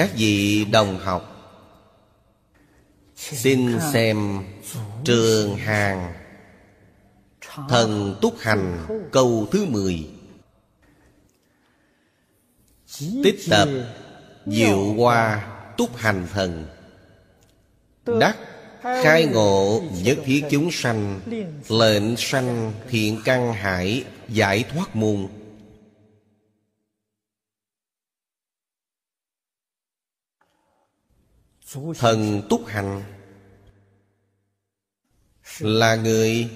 các vị đồng học. Xin xem trường hàng thần túc hành câu thứ mười. Tích tập diệu hoa túc hành thần. Đắc khai ngộ nhất thiết chúng sanh, lệnh sanh thiện căn hải, giải thoát môn thần túc hành là người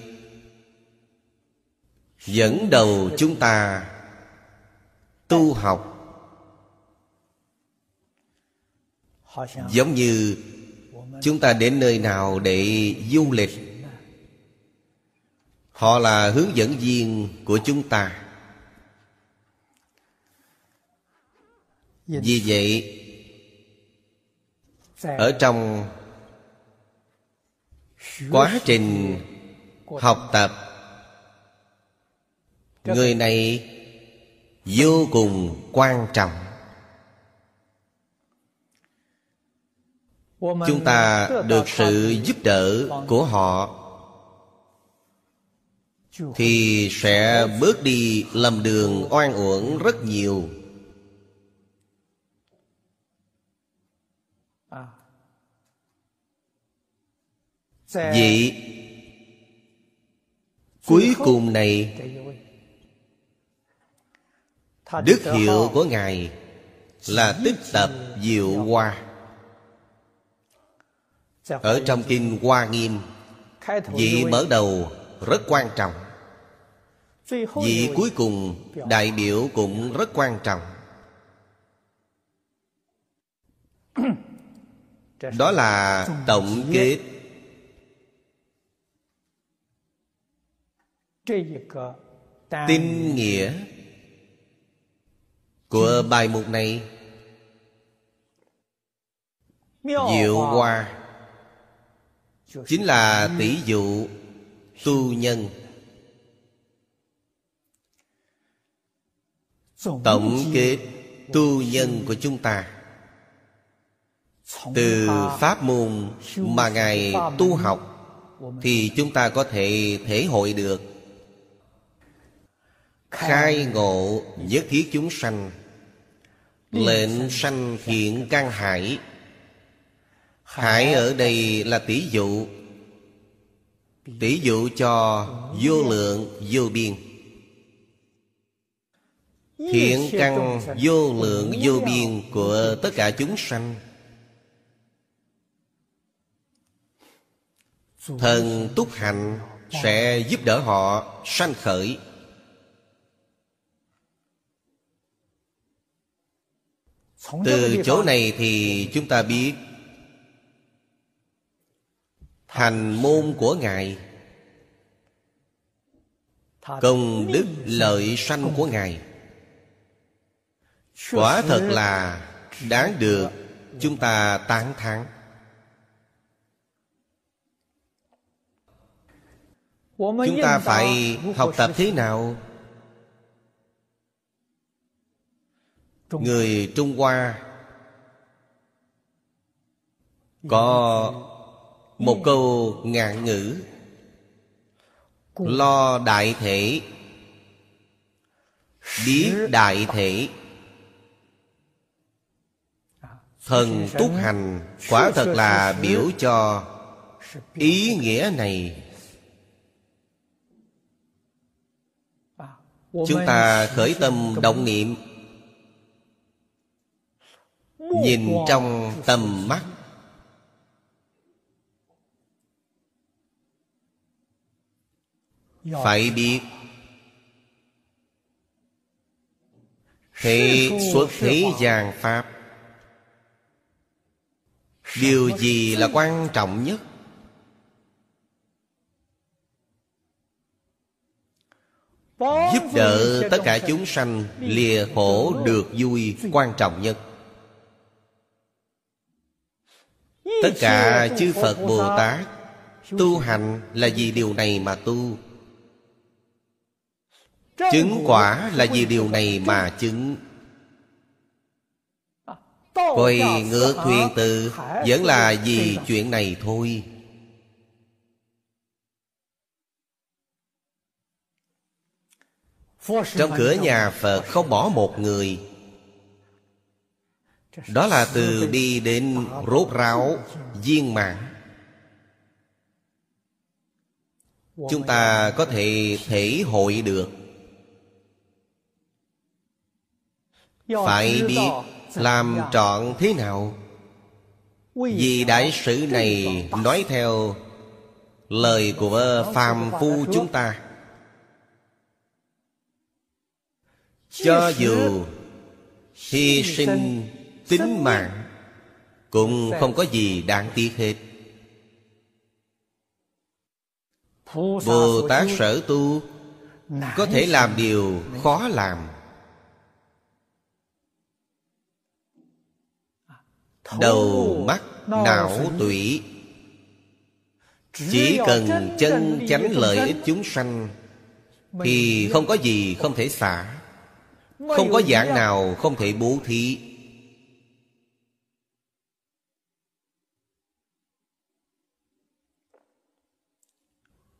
dẫn đầu chúng ta tu học. Giống như chúng ta đến nơi nào để du lịch, họ là hướng dẫn viên của chúng ta. Vì vậy ở trong quá trình học tập, người này vô cùng quan trọng. Chúng ta được sự giúp đỡ của họ thì sẽ bớt đi lầm đường oan uổng rất nhiều. Vị cuối cùng này đức hiệu của ngài là tích tập diệu hoa. Ở trong kinh hoa nghiêm vị mở đầu rất quan trọng. Vị cuối cùng đại biểu cũng rất quan trọng. Đó là tổng kết tinh nghĩa của bài mục này. Diệu hoa. Chính là tỷ dụ tu nhân. Tổng kết tu nhân của chúng ta. Từ pháp môn mà ngài tu học thì chúng ta có thể thể hội được khai ngộ nhất thiết chúng sanh. Lệnh sanh thiện căn hải. Hải ở đây là tỷ dụ. Tỷ dụ cho vô lượng vô biên. Thiện căn vô lượng vô biên của tất cả chúng sanh. Thần túc hạnh sẽ giúp đỡ họ sanh khởi từ chỗ này thì chúng ta biết hành môn của ngài công đức lợi sanh của ngài. Quả thật là đáng được chúng ta tán thán. Chúng ta phải học tập thế nào người trung hoa có một câu ngạn ngữ. Lo đại thể. Biết đại thể. Thần túc hành quả thật là biểu cho ý nghĩa này. Chúng ta khởi tâm động niệm nhìn trong tầm mắt. Phải biết thế xuất thế gian pháp. Điều gì là quan trọng nhất? Giúp đỡ tất cả chúng sanh Lìa khổ được vui Quan trọng nhất Tất cả chư Phật Bồ Tát Tu hành là vì điều này mà tu. Chứng quả là vì điều này mà chứng. Quay ngược thuyền từ Vẫn là vì chuyện này thôi. Trong cửa nhà Phật không bỏ một người đó là từ đi đến rốt ráo, viên mãn. Chúng ta có thể thể hội được. Phải biết làm trọn thế nào? Vì đại sử này nói theo Lời của phàm phu chúng ta. Cho dù hy sinh tính mạng Cũng không có gì đáng tiếc hết. Bồ Tát sở tu Có thể làm điều khó làm. Đầu mắt não tủy. Chỉ cần chân chánh lợi ích chúng sanh Thì không có gì không thể xả Không có dạng nào không thể bố thí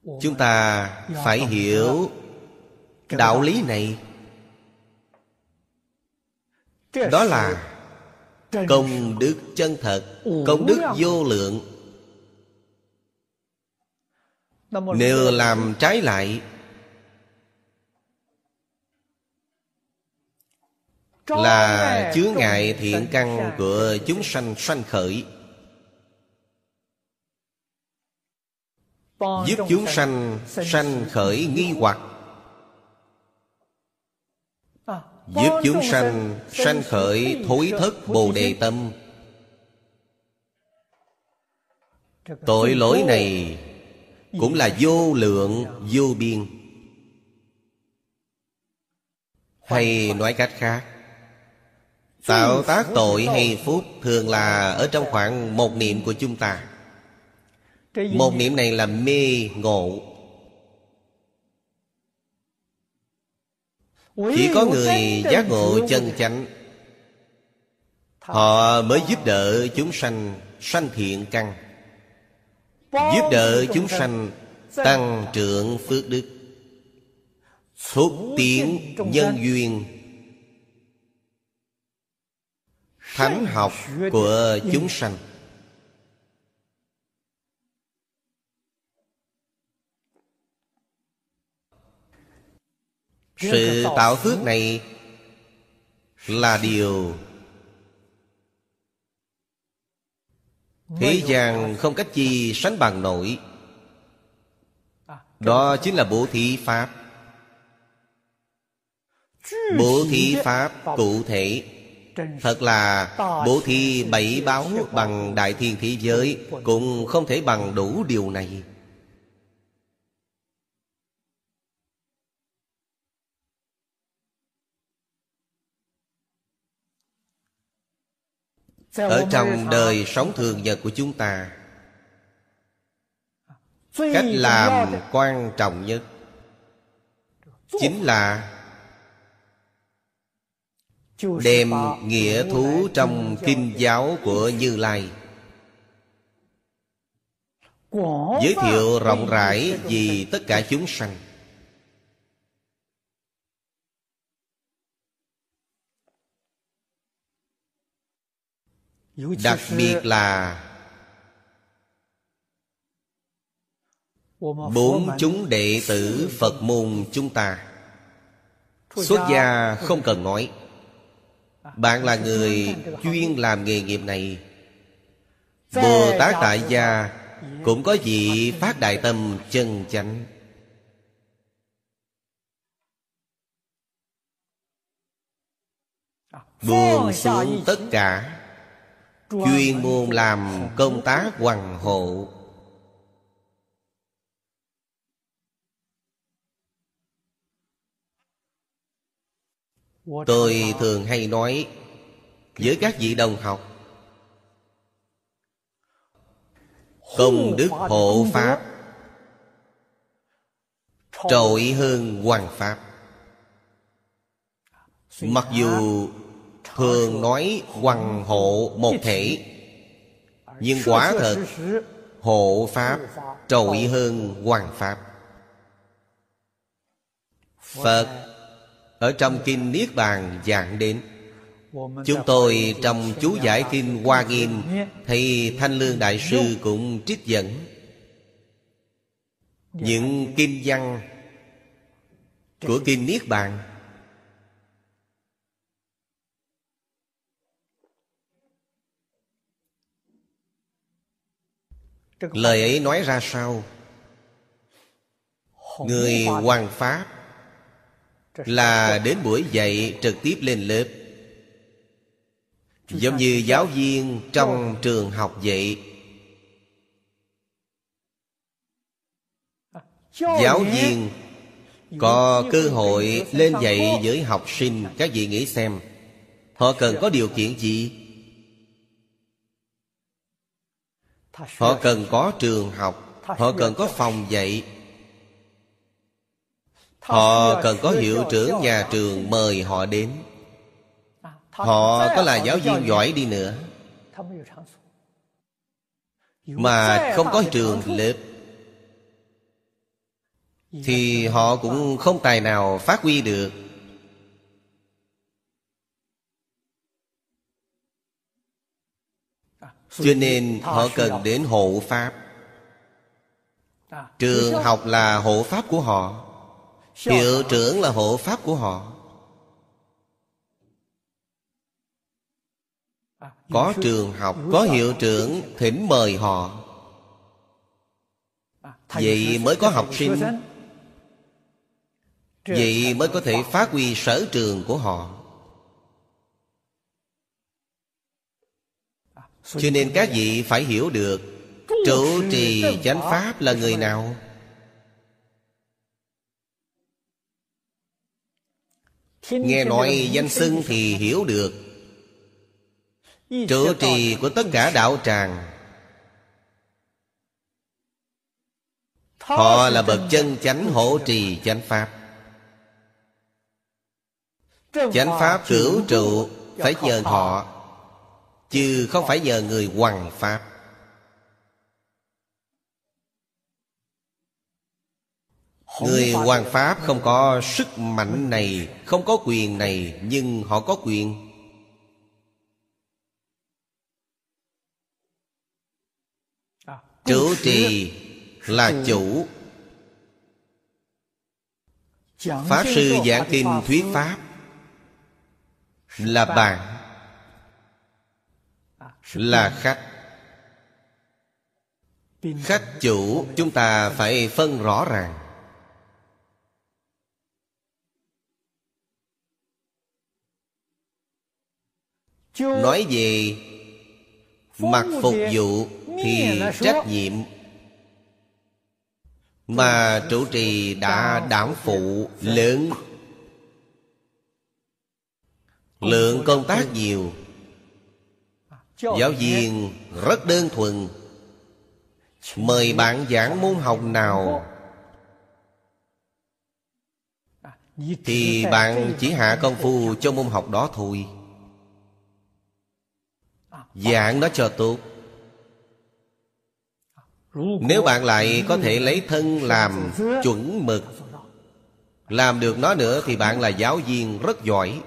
Chúng ta phải hiểu đạo lý này. Đó là Công đức chân thật, Công đức vô lượng. Nếu làm trái lại, Là chứa ngại thiện căn của chúng sanh sanh khởi. Giúp chúng sanh sanh khởi nghi hoặc. Giúp chúng sanh sanh khởi thối thất bồ đề tâm. Tội lỗi này cũng là vô lượng vô biên. Hay nói cách khác Tạo tác tội hay phúc Thường là ở trong khoảng một niệm của chúng ta Một niệm này là mê ngộ. Chỉ có người giác ngộ chân chánh. Họ mới giúp đỡ chúng sanh sanh thiện căn. Giúp đỡ chúng sanh tăng trưởng phước đức. Thúc tiến nhân duyên. Thánh học của chúng sanh Sự tạo phước này Là điều Thế gian không cách chi sánh bằng nổi. Đó chính là bố thí Pháp. Bố thí Pháp cụ thể. Thật là bố thí bảy báo bằng đại thiên thế giới Cũng không thể bằng đủ điều này ở trong đời sống thường nhật của chúng ta cách làm quan trọng nhất chính là đem nghĩa thú trong kinh giáo của như lai. Giới thiệu rộng rãi vì tất cả chúng sanh đặc biệt là bốn chúng đệ tử phật môn chúng ta. Xuất gia không cần nói. Bạn là người chuyên làm nghề nghiệp này. Bồ tát tại gia cũng có vị phát đại tâm chân chánh. Buông xuống tất cả chuyên môn làm công tác hoàng hộ Tôi thường hay nói Với các vị đồng học, Công đức hộ Pháp Trội hơn hoàng Pháp. Mặc dù thường nói hoàng hộ một thể. Nhưng quả thật, hộ Pháp trội hơn hoàng Pháp. Phật, ở trong Kinh Niết Bàn giảng đến, Chúng tôi trong chú giải Kinh Hoa Nghiêm thì Thanh Lương Đại Sư cũng trích dẫn. Những kinh văn Của Kinh Niết Bàn Lời ấy nói ra sao? Người hoàng pháp Là đến buổi dạy trực tiếp lên lớp. Giống như giáo viên trong trường học vậy Giáo viên có cơ hội lên dạy với học sinh. Các vị nghĩ xem Họ cần có điều kiện gì? Họ cần có trường học Họ cần có phòng dạy. Họ cần có hiệu trưởng nhà trường mời họ đến. Họ có là giáo viên giỏi đi nữa. Mà không có trường lớp. Thì họ cũng không tài nào phát huy được Cho nên họ cần đến hộ Pháp. Trường học là hộ Pháp của họ. Hiệu trưởng là hộ Pháp của họ. Có trường học, có hiệu trưởng Thỉnh mời họ. Vậy mới có học sinh. Vậy mới có thể phát huy sở trường của họ. Cho nên các vị phải hiểu được, Trụ trì chánh pháp là người nào? Nghe nói danh xưng thì hiểu được. Trụ trì của tất cả đạo tràng, Họ là bậc chân chánh hộ trì chánh pháp. Chánh pháp cửu trụ Phải nhờ họ. Chứ không phải nhờ người hoàng pháp Người hoàng pháp không có sức mạnh này Không có quyền này Nhưng họ có quyền. Chủ trì là chủ. Pháp sư giảng kinh thuyết pháp Là bạn là khách. Khách chủ, chúng ta phải phân rõ ràng. Nói về Mặt phục vụ Thì trách nhiệm Mà trụ trì đã đảm phụ lớn. Lượng công tác nhiều Giáo viên rất đơn thuần. Mời bạn giảng môn học nào Thì bạn chỉ hạ công phu cho môn học đó thôi. Giảng nó cho tốt. Nếu bạn lại có thể lấy thân làm chuẩn mực Làm được nó nữa thì bạn là giáo viên rất giỏi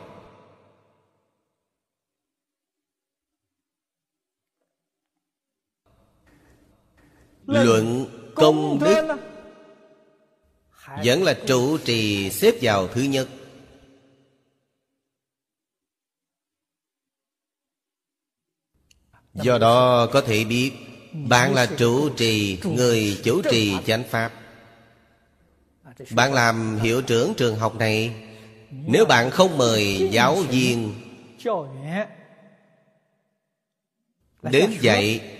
Luận công đức Vẫn là trụ trì xếp vào thứ nhất. Do đó có thể biết Bạn là chủ trì Người chủ trì chánh pháp. Bạn làm hiệu trưởng trường học này. Nếu bạn không mời giáo viên Đến dạy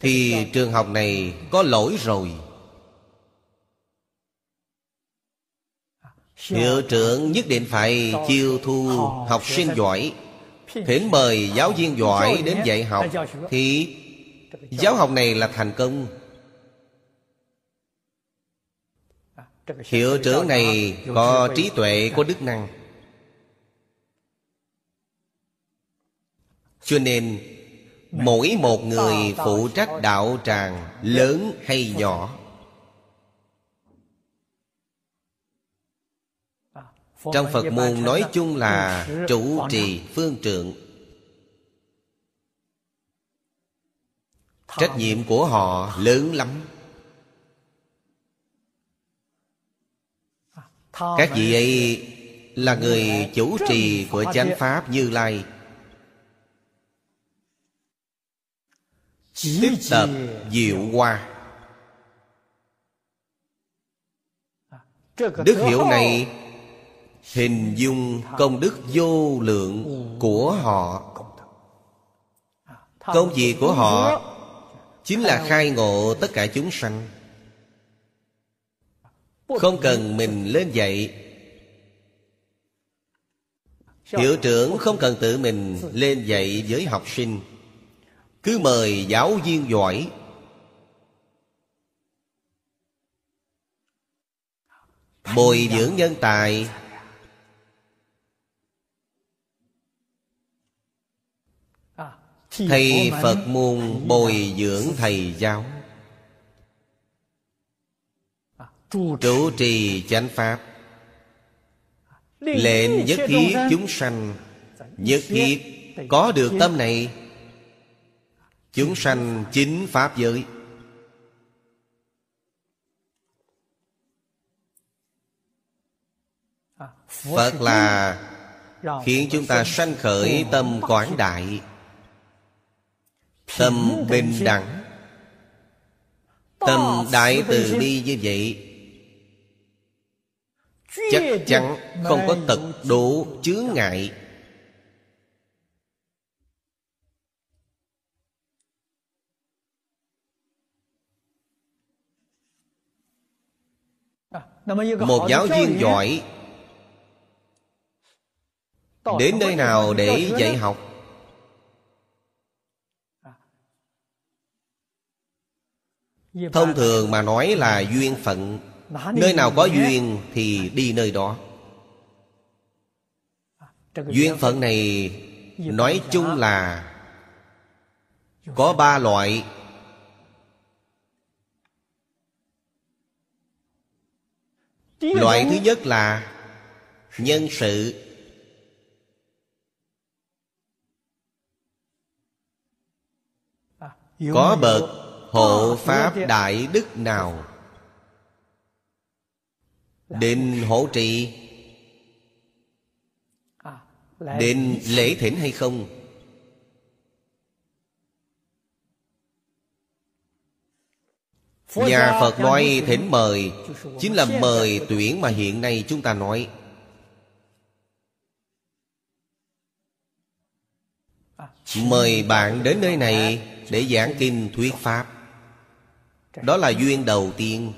thì trường học này có lỗi rồi. Hiệu trưởng nhất định phải chiêu thu học sinh giỏi. Thỉnh mời giáo viên giỏi đến dạy học. Thì giáo học này là thành công. Hiệu trưởng này có trí tuệ, có đức năng. Cho nên Mỗi một người phụ trách đạo tràng Lớn hay nhỏ? Trong Phật môn nói chung là Chủ trì phương trượng. Trách nhiệm của họ lớn lắm. Các vị ấy là người chủ trì của chánh Pháp Như Lai Tiếp tập diệu hoa. Đức hiệu này Hình dung công đức vô lượng của họ. Công việc của họ Chính là khai ngộ tất cả chúng sanh. Không cần mình lên dạy. Hiệu trưởng không cần tự mình lên dạy với học sinh cứ mời giáo viên giỏi. Bồi dưỡng nhân tài. Thầy Phật môn bồi dưỡng thầy giáo. Chủ trì chánh Pháp. Lệnh nhất thiết chúng sanh, Nhất thiết có được tâm này. Chúng sanh chính Pháp giới. Phật là Khiến chúng ta sanh khởi tâm quảng đại, Tâm bình đẳng. Tâm đại từ bi như vậy, Chắc chắn không có tật đủ chướng ngại. Một giáo viên giỏi. Đến nơi nào để dạy học? Thông thường mà nói là duyên phận. Nơi nào có duyên thì đi nơi đó. Duyên phận này Nói chung là Có ba loại Loại thứ nhất là Nhân sự. Có bậc hộ pháp đại đức nào? Định hỗ trì. Định lễ thỉnh hay không nhà phật nói thỉnh mời chính là mời tuyển mà hiện nay chúng ta nói. Mời bạn đến nơi này để giảng kinh thuyết pháp. Đó là duyên đầu tiên.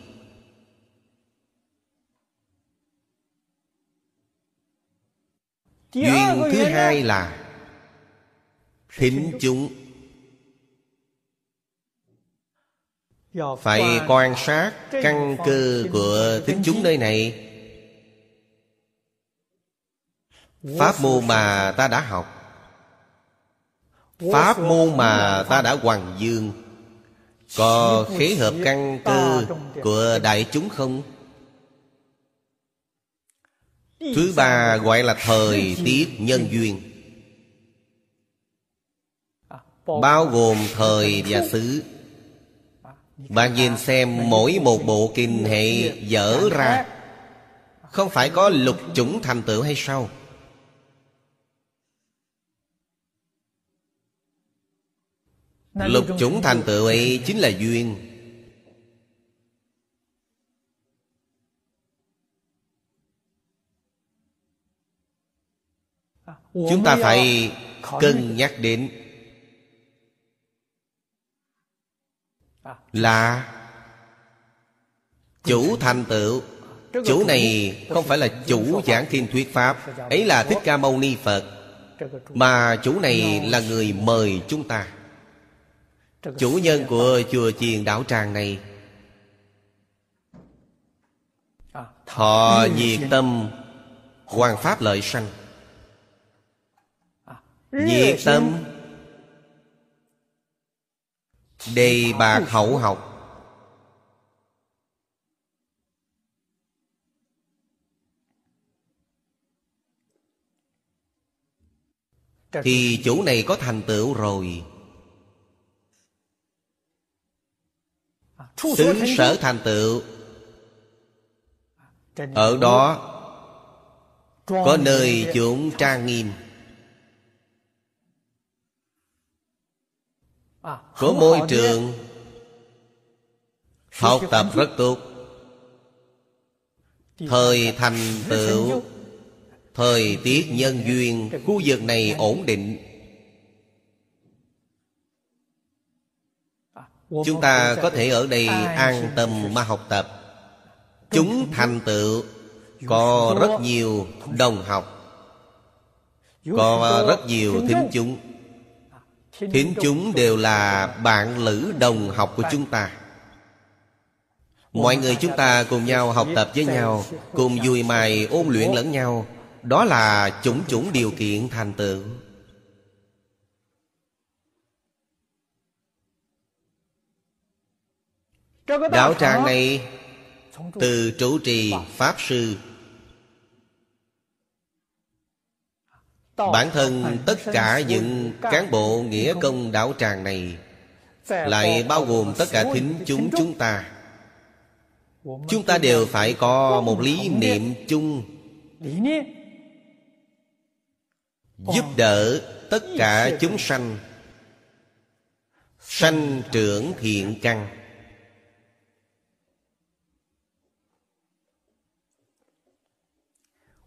Duyên thứ hai là Thính chúng Phải quan sát căn cơ của tính chúng nơi này. Pháp môn mà ta đã học. Pháp môn mà ta đã hoàng dương. Có khế hợp căn cơ của đại chúng không? Thứ ba gọi là thời tiết nhân duyên. Bao gồm thời và xứ. Bạn nhìn xem mỗi một bộ kinh hệ dở ra, Không phải có lục chủng thành tựu hay sao? Lục chủng thành tựu ấy chính là duyên. Chúng ta phải cân nhắc đến Là Chủ thành tựu. Chủ này không phải là chủ giảng kinh thuyết Pháp, Ấy là Thích Ca Mâu Ni Phật, Mà chủ này là người mời chúng ta. Chủ nhân của chùa chiền đảo tràng này, Họ nhiệt tâm Hoàng Pháp lợi sanh. Nhiệt tâm Đề bạc hậu học. Thì chủ này có thành tựu rồi. Xứ sở thành tựu. Ở đó Có nơi chúng trang nghiêm. Có môi trường. Học tập rất tốt. Thời thành tựu Thời tiết nhân duyên Khu vực này ổn định. Chúng ta có thể ở đây an tâm mà học tập. Chúng thành tựu. Có rất nhiều đồng học. Có rất nhiều thính chúng Thính chúng đều là bạn lữ đồng học của chúng ta. Mọi người chúng ta cùng nhau học tập với nhau Cùng vui mài ôn luyện lẫn nhau. Đó là chủng chủng điều kiện thành tựu. Đạo tràng này Từ chủ trì Pháp Sư Bản thân tất cả những cán bộ nghĩa công đạo tràng này Lại bao gồm tất cả thính chúng chúng ta. Chúng ta đều phải có một lý niệm chung. Giúp đỡ tất cả chúng sanh. Sanh trưởng thiện căn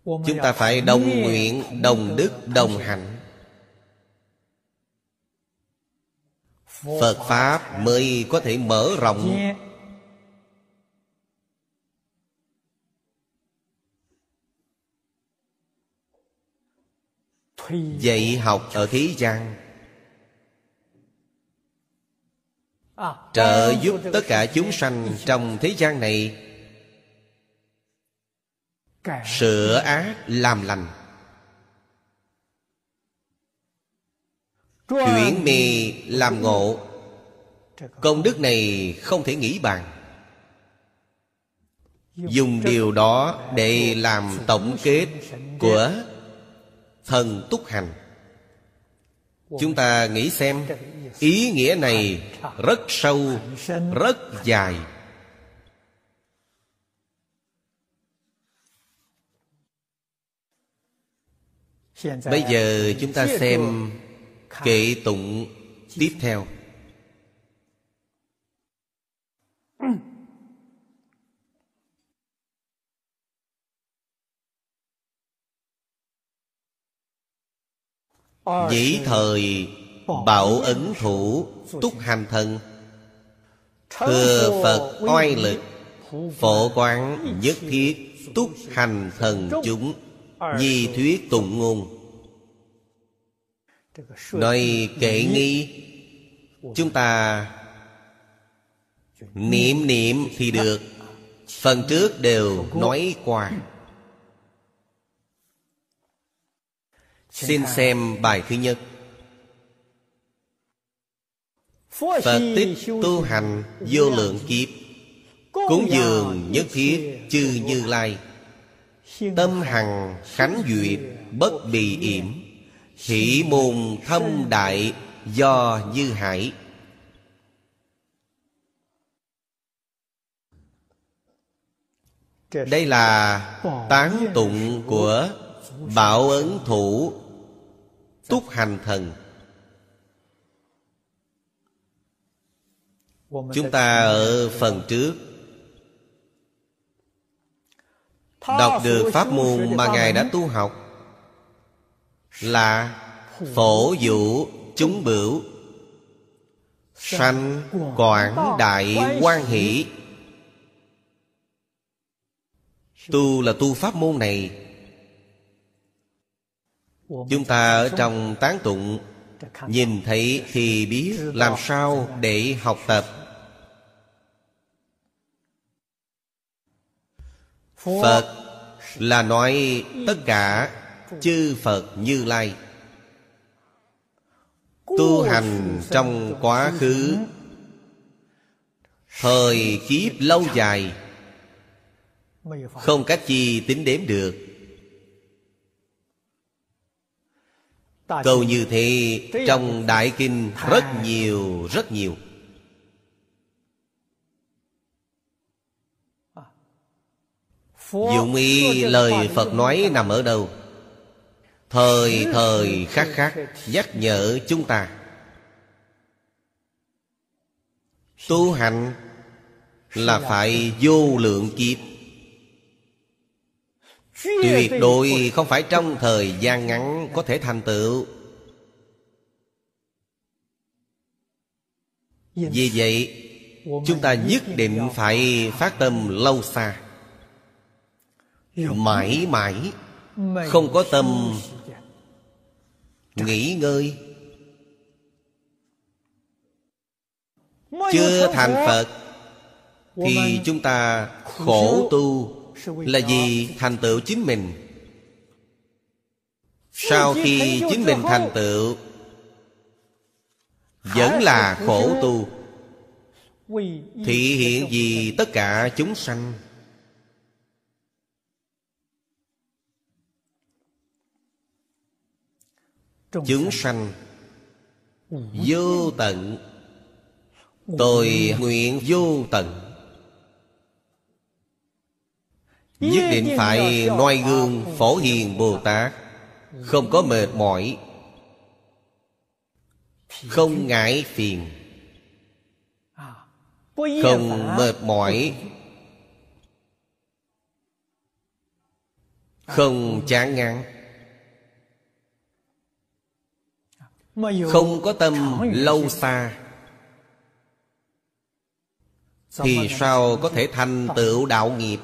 Chúng ta phải đồng nguyện, đồng đức, đồng hạnh. Phật Pháp mới có thể mở rộng. Dạy học ở thế gian. Trợ giúp tất cả chúng sanh trong thế gian này Sửa ác làm lành. Chuyển mì làm ngộ. Công đức này không thể nghĩ bàn. Dùng điều đó để làm tổng kết của thần túc hành. Chúng ta nghĩ xem Ý nghĩa này rất sâu, rất dài Bây giờ chúng ta xem kệ tụng tiếp theo. Dĩ thời bảo ấn thủ túc hành thần. Thừa Phật oai lực Phổ quán nhất thiết túc hành thần chúng Di thuyết tụng ngôn. Nói kệ nghi, Chúng ta Niệm niệm thì được, Phần trước đều nói qua. Xin xem bài thứ nhất. Phật tích tu hành vô lượng kiếp. Cúng dường nhất thiết chư như lai. Tâm hằng khánh duyệt bất bị yểm Hỷ môn thâm đại do như hải. Đây là tán tụng của Bảo ấn thủ Túc hành thần. Chúng ta ở phần trước Đọc được pháp môn mà Ngài đã tu học Là Phổ dụ chúng bửu Sanh quảng đại quan hỷ. Tu là tu pháp môn này. Chúng ta ở trong tán tụng Nhìn thấy thì biết làm sao để học tập Phật là nói tất cả chư Phật Như Lai. Tu hành trong quá khứ Thời kiếp lâu dài Không cách chi tính đếm được. Câu như thế trong Đại Kinh rất nhiều, rất nhiều. Dụng ý lời Phật nói nằm ở đâu Thời thời khắc khắc nhắc nhở chúng ta. Tu hành là phải vô lượng kiếp. Tuyệt đối không phải trong thời gian ngắn có thể thành tựu. Vì vậy Chúng ta nhất định phải phát tâm lâu xa Mãi mãi Không có tâm. Nghỉ ngơi. Chưa thành Phật Thì chúng ta khổ tu. Là vì thành tựu chính mình. Sau khi chính mình thành tựu Vẫn là khổ tu. Thị hiện gì tất cả chúng sanh Chúng sanh. Vô tận. Tôi nguyện vô tận. Nhất định phải noi gương Phổ Hiền Bồ Tát. Không có mệt mỏi. Không ngại phiền. Không mệt mỏi. Không chán ngán Không có tâm lâu xa. Thì sao có thể thành tựu đạo nghiệp?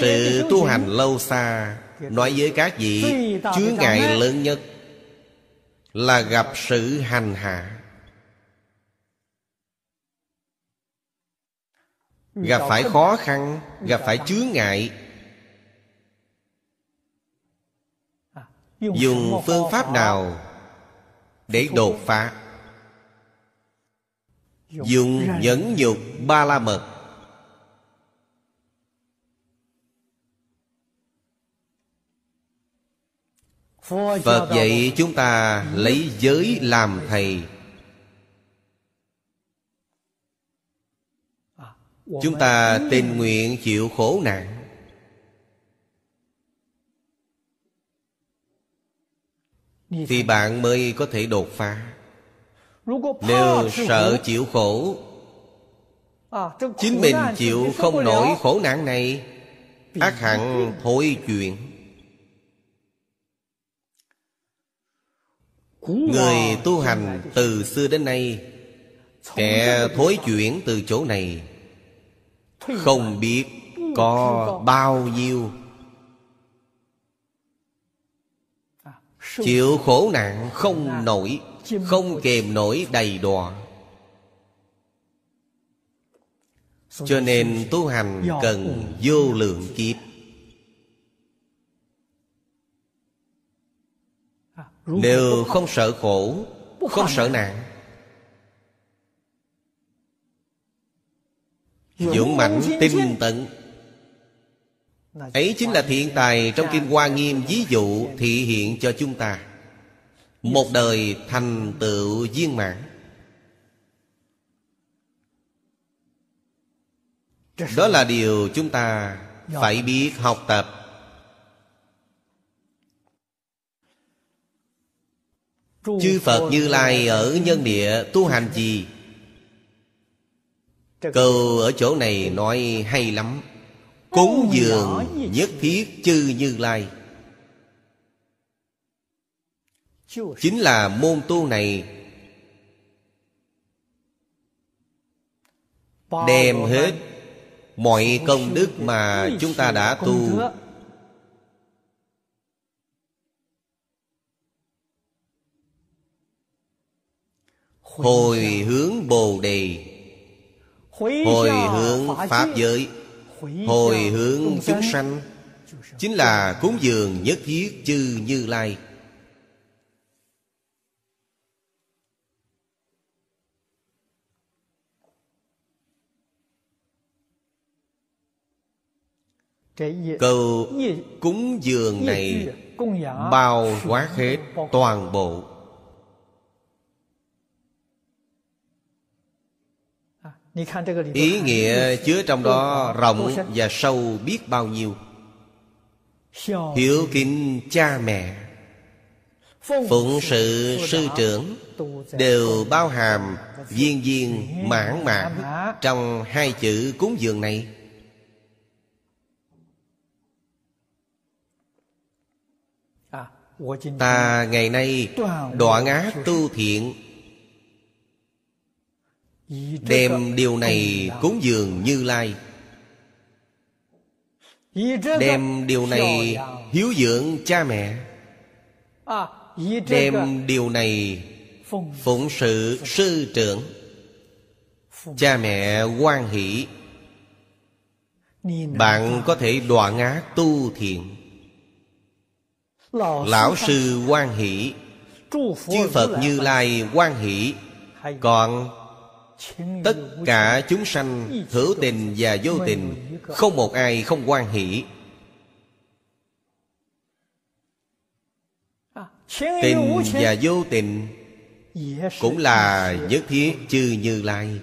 Sự tu hành lâu xa Nói với các vị Chứa ngại lớn nhất Là gặp sự hành hạ. Gặp phải khó khăn Gặp phải chướng ngại Dùng phương pháp nào Để đột phá? Dùng nhẫn nhục ba la mật Phật dạy chúng ta lấy giới làm thầy. Chúng ta tình nguyện chịu khổ nạn Thì bạn mới có thể đột phá. Nếu sợ chịu khổ Chính mình chịu không nổi khổ nạn này Ác hẳn thôi chuyện Người tu hành từ xưa đến nay Kẻ thối chuyển từ chỗ này Không biết có. bao nhiêu Chịu khổ nạn không nổi Không kềm nổi đầy đọa. Cho nên tu hành cần vô lượng kiếp. Nếu không sợ khổ Không sợ nạn. Dũng mãnh tinh tận Ấy chính là thiện tài Trong Kim Hoa Nghiêm, ví dụ Thị hiện cho chúng ta. Một đời thành tựu viên mãn. Đó là điều chúng ta Phải biết học tập. Chư Phật Như Lai ở nhân địa tu hành gì? Câu ở chỗ này nói hay lắm. Cúng dường nhất thiết chư Như Lai. Chính là môn tu này Đem hết Mọi công đức mà chúng ta đã tu. Hồi hướng Bồ Đề. Hồi hướng Pháp giới Hồi hướng chúng sanh Chính là cúng dường nhất thiết chư Như Lai. Câu cúng dường này Bao quát hết toàn bộ Ý nghĩa chứa trong đó rộng và sâu biết bao nhiêu. Hiếu kính cha mẹ Phụng sự sư trưởng Đều bao hàm viên viên mãn mãn Trong hai chữ cúng dường này. Ta ngày nay đoạn ác tu thiện Đem điều này cúng dường Như Lai. Đem điều này hiếu dưỡng cha mẹ. Đem điều này phụng sự sư trưởng Cha mẹ quan hỷ. Bạn có thể đoạn ác tu thiện. Lão sư quan hỷ. Chư Phật Như Lai quan hỷ. Còn Tất cả chúng sanh hữu tình và vô tình, Không một ai không quan hỷ. Tình và vô tình Cũng là nhất thiết chư như lai.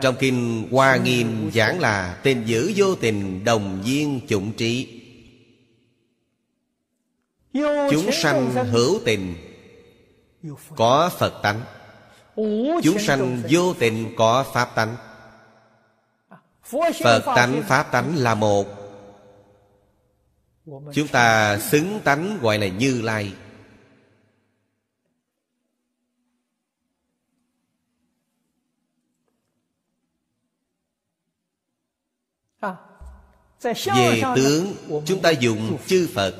Trong kinh Hoa Nghiêm giảng là Tình giữ vô tình đồng viên chủng trí. Chúng sanh hữu tình, Có Phật tánh. Chúng sanh vô tình có Pháp tánh. Phật tánh Pháp tánh là một. Chúng ta xứng tánh gọi là Như Lai. Về tướng chúng ta dùng chư Phật.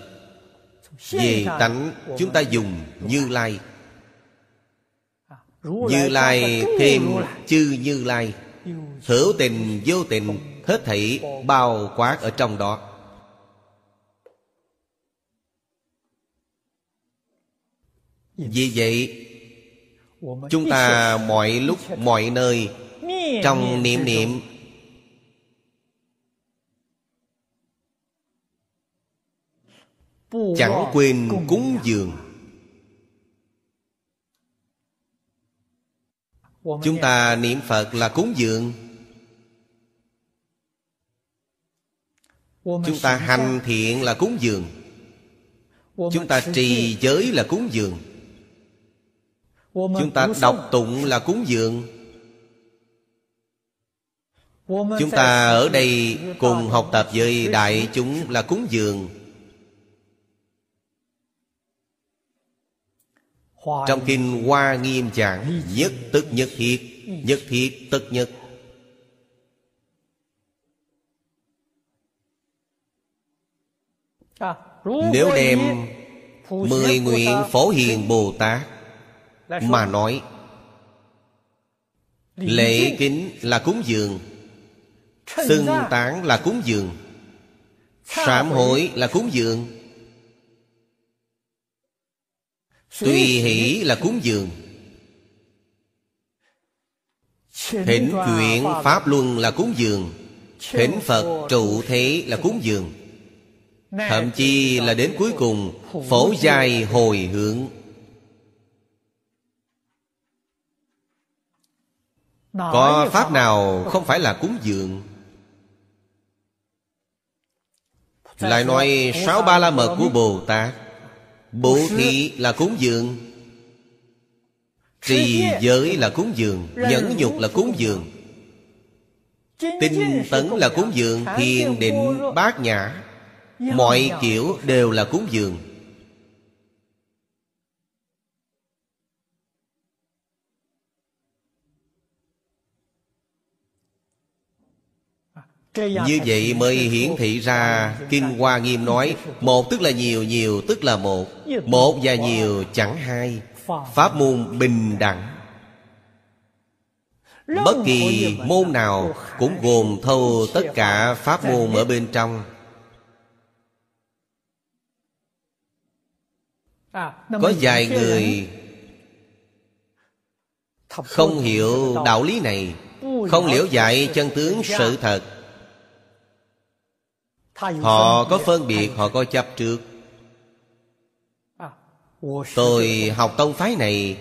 Về tánh chúng ta dùng Như Lai Như Lai thêm chư Như Lai. Hữu tình vô tình Hết thảy bao quát ở trong đó. Vì vậy Chúng ta mọi lúc mọi nơi Trong niệm niệm. Chẳng quên cúng dường Chúng ta niệm Phật là cúng dường. Chúng ta hành thiện là cúng dường. Chúng ta trì giới là cúng dường. Chúng ta đọc tụng là cúng dường. Chúng ta ở đây cùng học tập với đại chúng là cúng dường Trong kinh Hoa Nghiêm giảng Nhất tức nhất thiết Nhất thiết tất nhất. Nếu đem Mười nguyện phổ hiền Bồ Tát Mà nói Lễ kính là cúng dường Xưng tán là cúng dường Sám hối là cúng dường Tùy hỷ là cúng dường. Thỉnh chuyển Pháp Luân là cúng dường. Thỉnh Phật trụ thế là cúng dường. Thậm chi là đến cuối cùng Phổ giai hồi hướng. Có Pháp nào không phải là cúng dường? Lại nói sáu ba la mật của Bồ Tát Bố thí là cúng dường. Trì giới là cúng dường Nhẫn nhục là cúng dường. Tinh tấn là cúng dường Thiền định bát nhã. Mọi kiểu đều là cúng dường Như vậy mới hiển thị ra Kinh Hoa Nghiêm nói Một tức là nhiều, nhiều tức là một. Một và nhiều chẳng hai. Pháp môn bình đẳng. Bất kỳ môn nào cũng gồm thâu tất cả pháp môn ở bên trong. Có vài người Không hiểu đạo lý này Không liễu dạy chân tướng sự thật. Họ có phân biệt, họ có chấp trước. Tôi học tông phái này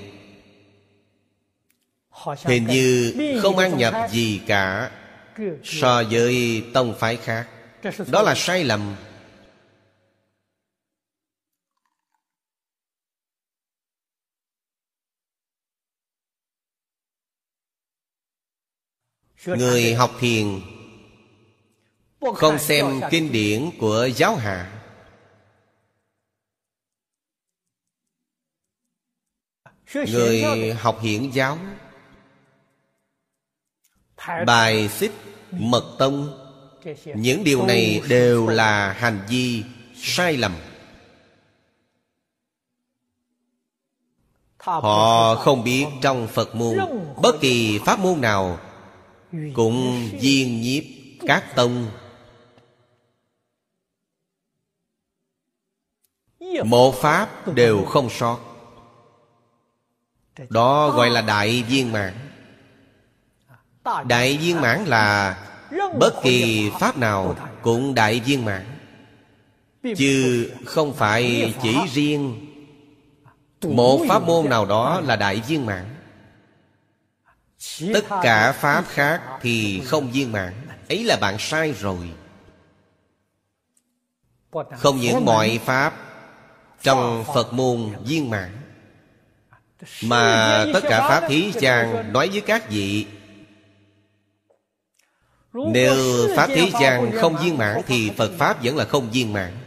Hình như không ăn nhập gì cả So với tông phái khác. Đó là sai lầm. Người học thiền Không xem kinh điển của giáo hạ. Người học hiển giáo. Bài xích mật tông. Những điều này đều là hành vi sai lầm. Họ không biết trong Phật môn Bất kỳ pháp môn nào Cũng viên nhiếp các tông Một pháp đều không sót. Đó gọi là đại viên mãn. Đại viên mãn là Bất kỳ pháp nào cũng đại viên mãn. Chứ không phải chỉ riêng Một pháp môn nào đó là đại viên mãn. Tất cả pháp khác thì không viên mãn. Ấy là bạn sai rồi. Không những mọi pháp trong Phật môn viên mãn. Mà tất cả pháp thí chàng nói với các vị, Nếu pháp thí chàng không viên mãn Thì Phật Pháp vẫn là không viên mãn.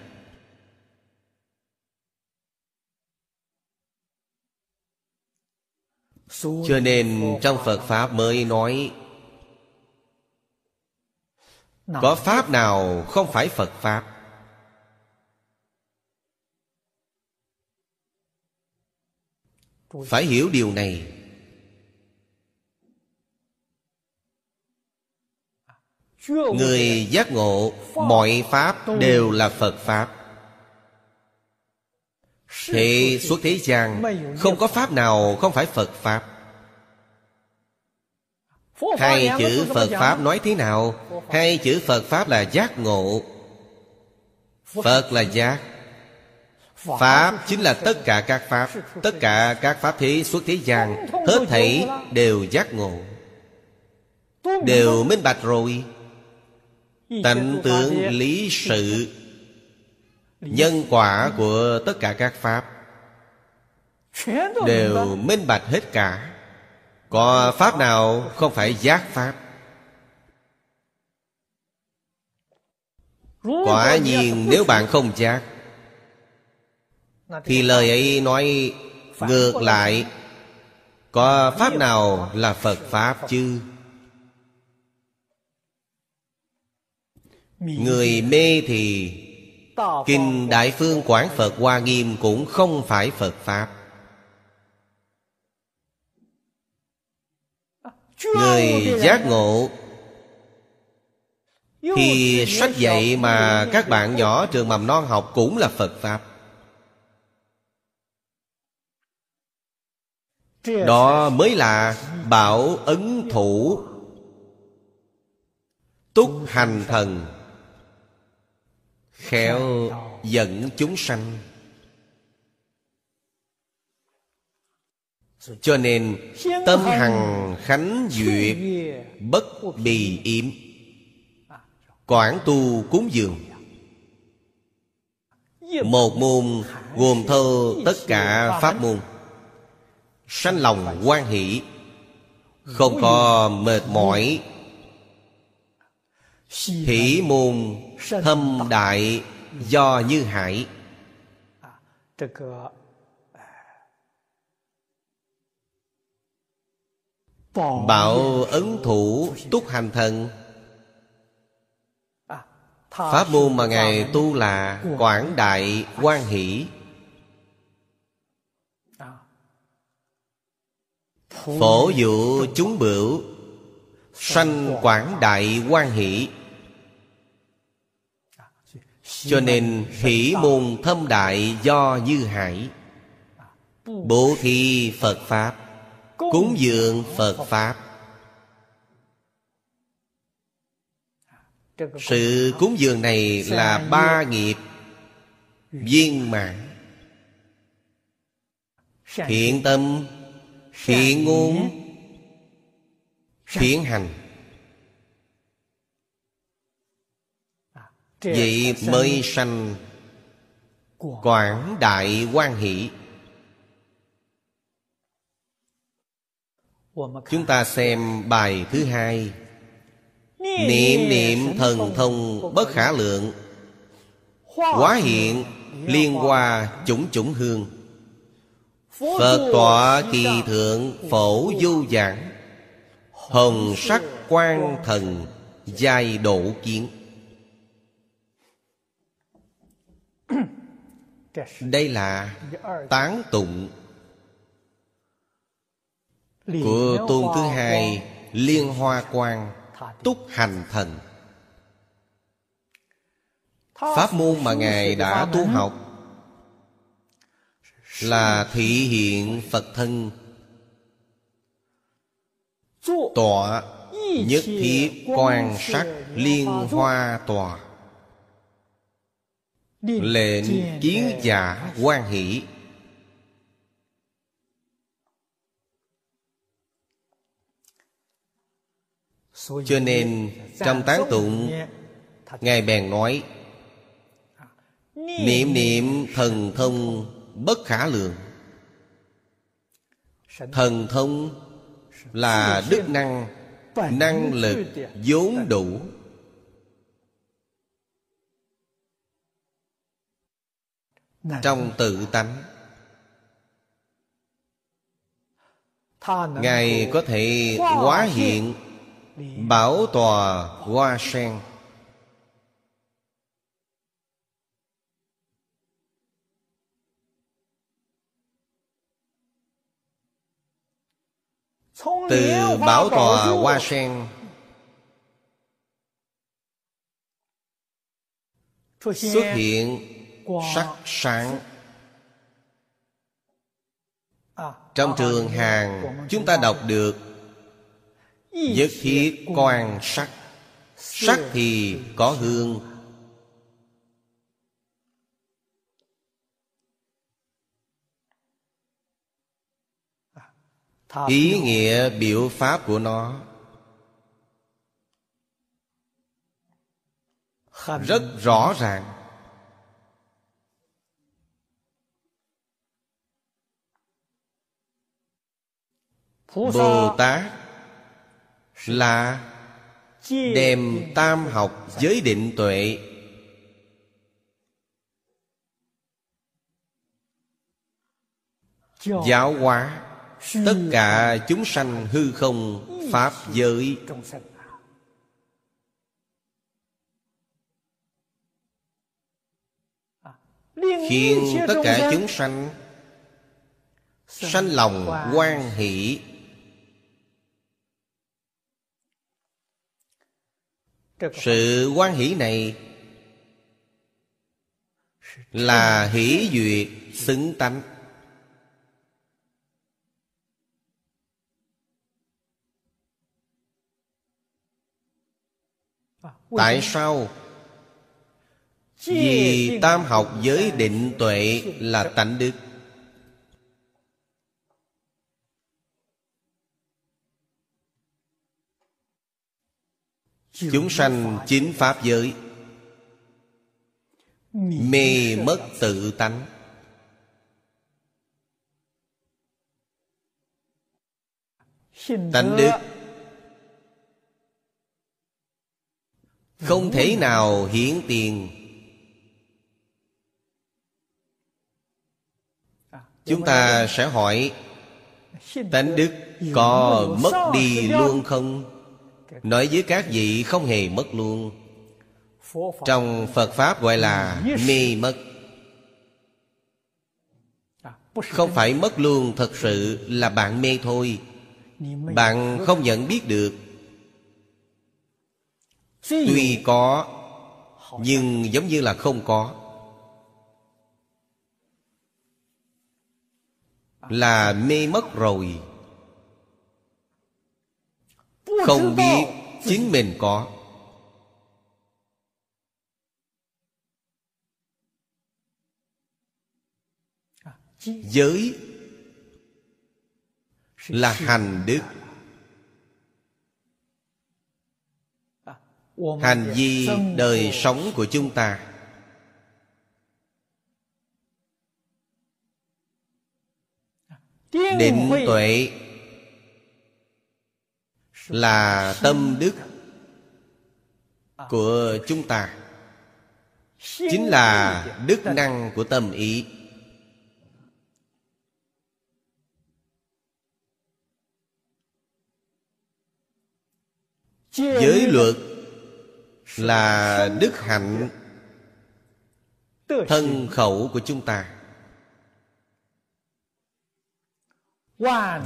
Cho nên trong Phật Pháp mới nói, Có Pháp nào không phải Phật Pháp? Phải hiểu điều này. Người giác ngộ Mọi Pháp đều là Phật Pháp. Thế suốt thế gian Không có Pháp nào không phải Phật Pháp. Hai chữ Phật Pháp nói thế nào? Hai chữ Phật Pháp là giác ngộ. Phật là giác Pháp chính là tất cả các Pháp. Tất cả các Pháp thế suốt thế gian Hết thảy đều giác ngộ. Đều minh bạch rồi. Tánh tướng lý sự Nhân quả của tất cả các Pháp. Đều minh bạch hết cả. Có Pháp nào không phải giác Pháp? Quả nhiên nếu bạn không giác Thì lời ấy nói ngược lại. Có Pháp nào là Phật Pháp chứ? Người mê thì Kinh Đại Phương Quảng Phật Hoa Nghiêm cũng không phải Phật Pháp. Người giác ngộ Thì sách dạy mà các bạn nhỏ trường mầm non học cũng là Phật Pháp Đó mới là bảo ấn thủ. Túc hành thần. Khéo dẫn chúng sanh. Cho nên Tâm hằng khánh duyệt Bất bì yếm. Quảng tu cúng dường. Một môn gồm thơ tất cả pháp môn. Sanh lòng quan hỷ, Không có mệt mỏi. Hỷ môn thâm đại do như hải. Bảo ấn thủ túc hành thần. Pháp môn mà Ngài tu là Quảng Đại Quan Hỷ. Phổ dụ chúng bửu, Sanh Quảng Đại Quan Hỷ. Cho nên hỷ môn thâm đại do Như Hải. Bố thi Phật Pháp, Cúng dường Phật Pháp. Sự cúng dường này là ba nghiệp Viên mãn. Thiện tâm Thiện ngôn Thiện hành. Vậy mới sanh Quảng đại quan hỷ. Chúng ta xem bài thứ hai. Niệm niệm thần thông bất khả lượng. Hóa hiện liên hoa chủng chủng hương Phật tọa kỳ thượng phổ du giảng Hồng sắc quan thần giai độ kiến. Đây là tán tụng Của tôn thứ hai Liên Hoa Quan Túc Hành Thần. Pháp môn mà Ngài đã tu học là thị hiện Phật thân. Tọa Nhất thiết quan sát liên hoa tòa. Lệnh kiến giả quan hỷ. Cho nên trong tán tụng, Ngài bèn nói, Niệm niệm thần thông bất khả lượng Thần thông là đức năng Năng lực vốn đủ. Trong tự tánh, Ngài có thể hóa hiện, Bảo tòa hoa sen. Từ bảo tòa hoa sen. Xuất hiện sắc sáng. Trong trường hàng Chúng ta đọc được Nhất thiết quan sắc. Sắc thì có hương Ý nghĩa biểu pháp của nó. Rất rõ ràng. Bồ Tát là đem tam học giới định tuệ. Giáo hóa tất cả chúng sanh hư không pháp giới. Khiến tất cả chúng sanh sanh lòng quan hỷ. Sự quan hỷ này là hỷ duyệt xứng tánh tại sao? Vì tam học giới định tuệ là tánh đức. Chúng sanh chính Pháp giới. Mê mất tự tánh. Tánh đức Không thể nào hiển tiền. Chúng ta sẽ hỏi, Tánh đức có mất đi luôn không? Nói với các vị không hề mất luôn. Trong phật pháp gọi là mê mất. Không phải mất luôn thật sự là bạn mê thôi. Bạn không nhận biết được tuy có nhưng giống như là không có. Là mê mất rồi. Không biết chính mình có. Giới là hành đức hành vi đời sống của chúng ta. Định tuệ là tâm đức của chúng ta. Chính là đức năng của tâm ý. Giới luật là đức hạnh thân khẩu của chúng ta.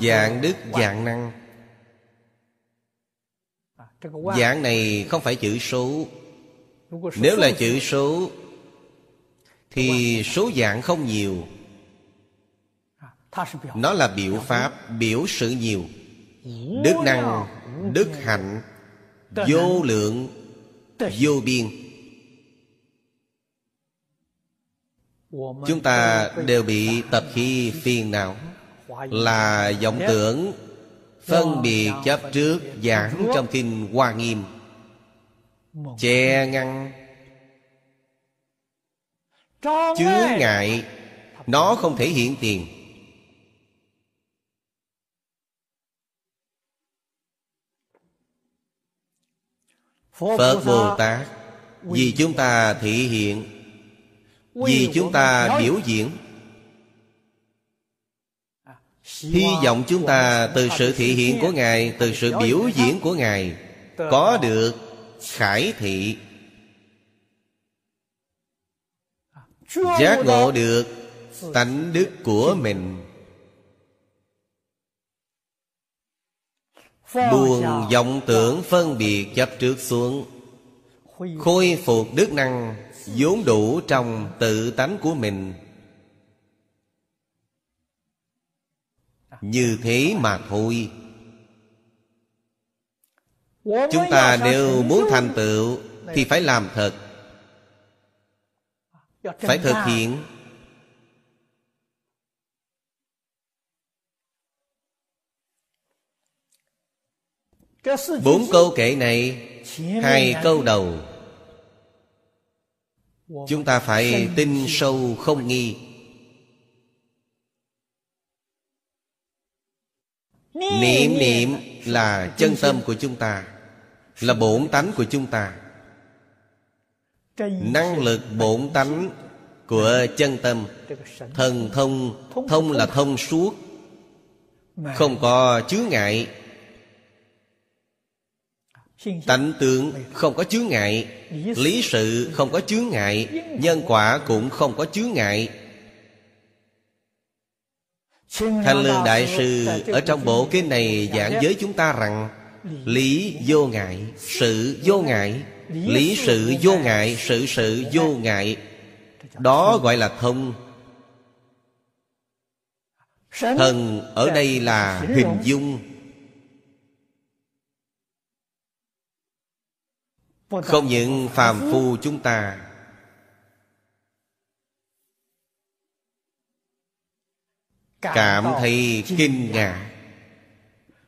Dạng đức, dạng năng. Dạng này không phải chữ số. Nếu là chữ số, thì số dạng không nhiều. Nó là biểu pháp, biểu sự nhiều. Đức năng, đức hạnh, vô lượng vô biên. Chúng ta đều bị tập khí phiền não là vọng tưởng phân biệt chấp trước giảng trong kinh hoa nghiêm. Che ngăn. Chứa ngại, nó không thể hiện tiền. Phật bồ tát vì chúng ta thị hiện vì chúng ta biểu diễn. Hy vọng chúng ta từ sự thị hiện của ngài từ sự biểu diễn của ngài có được khải thị. Giác ngộ được tánh đức của mình buông vọng tưởng phân biệt chấp trước xuống. Khôi phục đức năng vốn đủ trong tự tánh của mình. Như thế mà thôi. Chúng ta nếu muốn thành tựu thì phải làm thật. Phải thực hiện bốn câu kệ này hai câu đầu. Chúng ta phải tin sâu không nghi. Niệm niệm là chân tâm của chúng ta là bổn tánh của chúng ta. Năng lực bổn tánh của chân tâm. thần thông thông là thông suốt. Không có chướng ngại tánh tướng không có chướng ngại, lý sự không có chướng ngại, nhân quả cũng không có chướng ngại. Thanh Lương Đại Sư, Ở trong bộ kinh này giảng với chúng ta rằng, Lý vô ngại, Sự vô ngại. Lý sự vô ngại, Sự sự vô ngại. Đó gọi là thông. Thần ở đây là hình dung. Không những phàm phu chúng ta cảm thấy kinh ngạc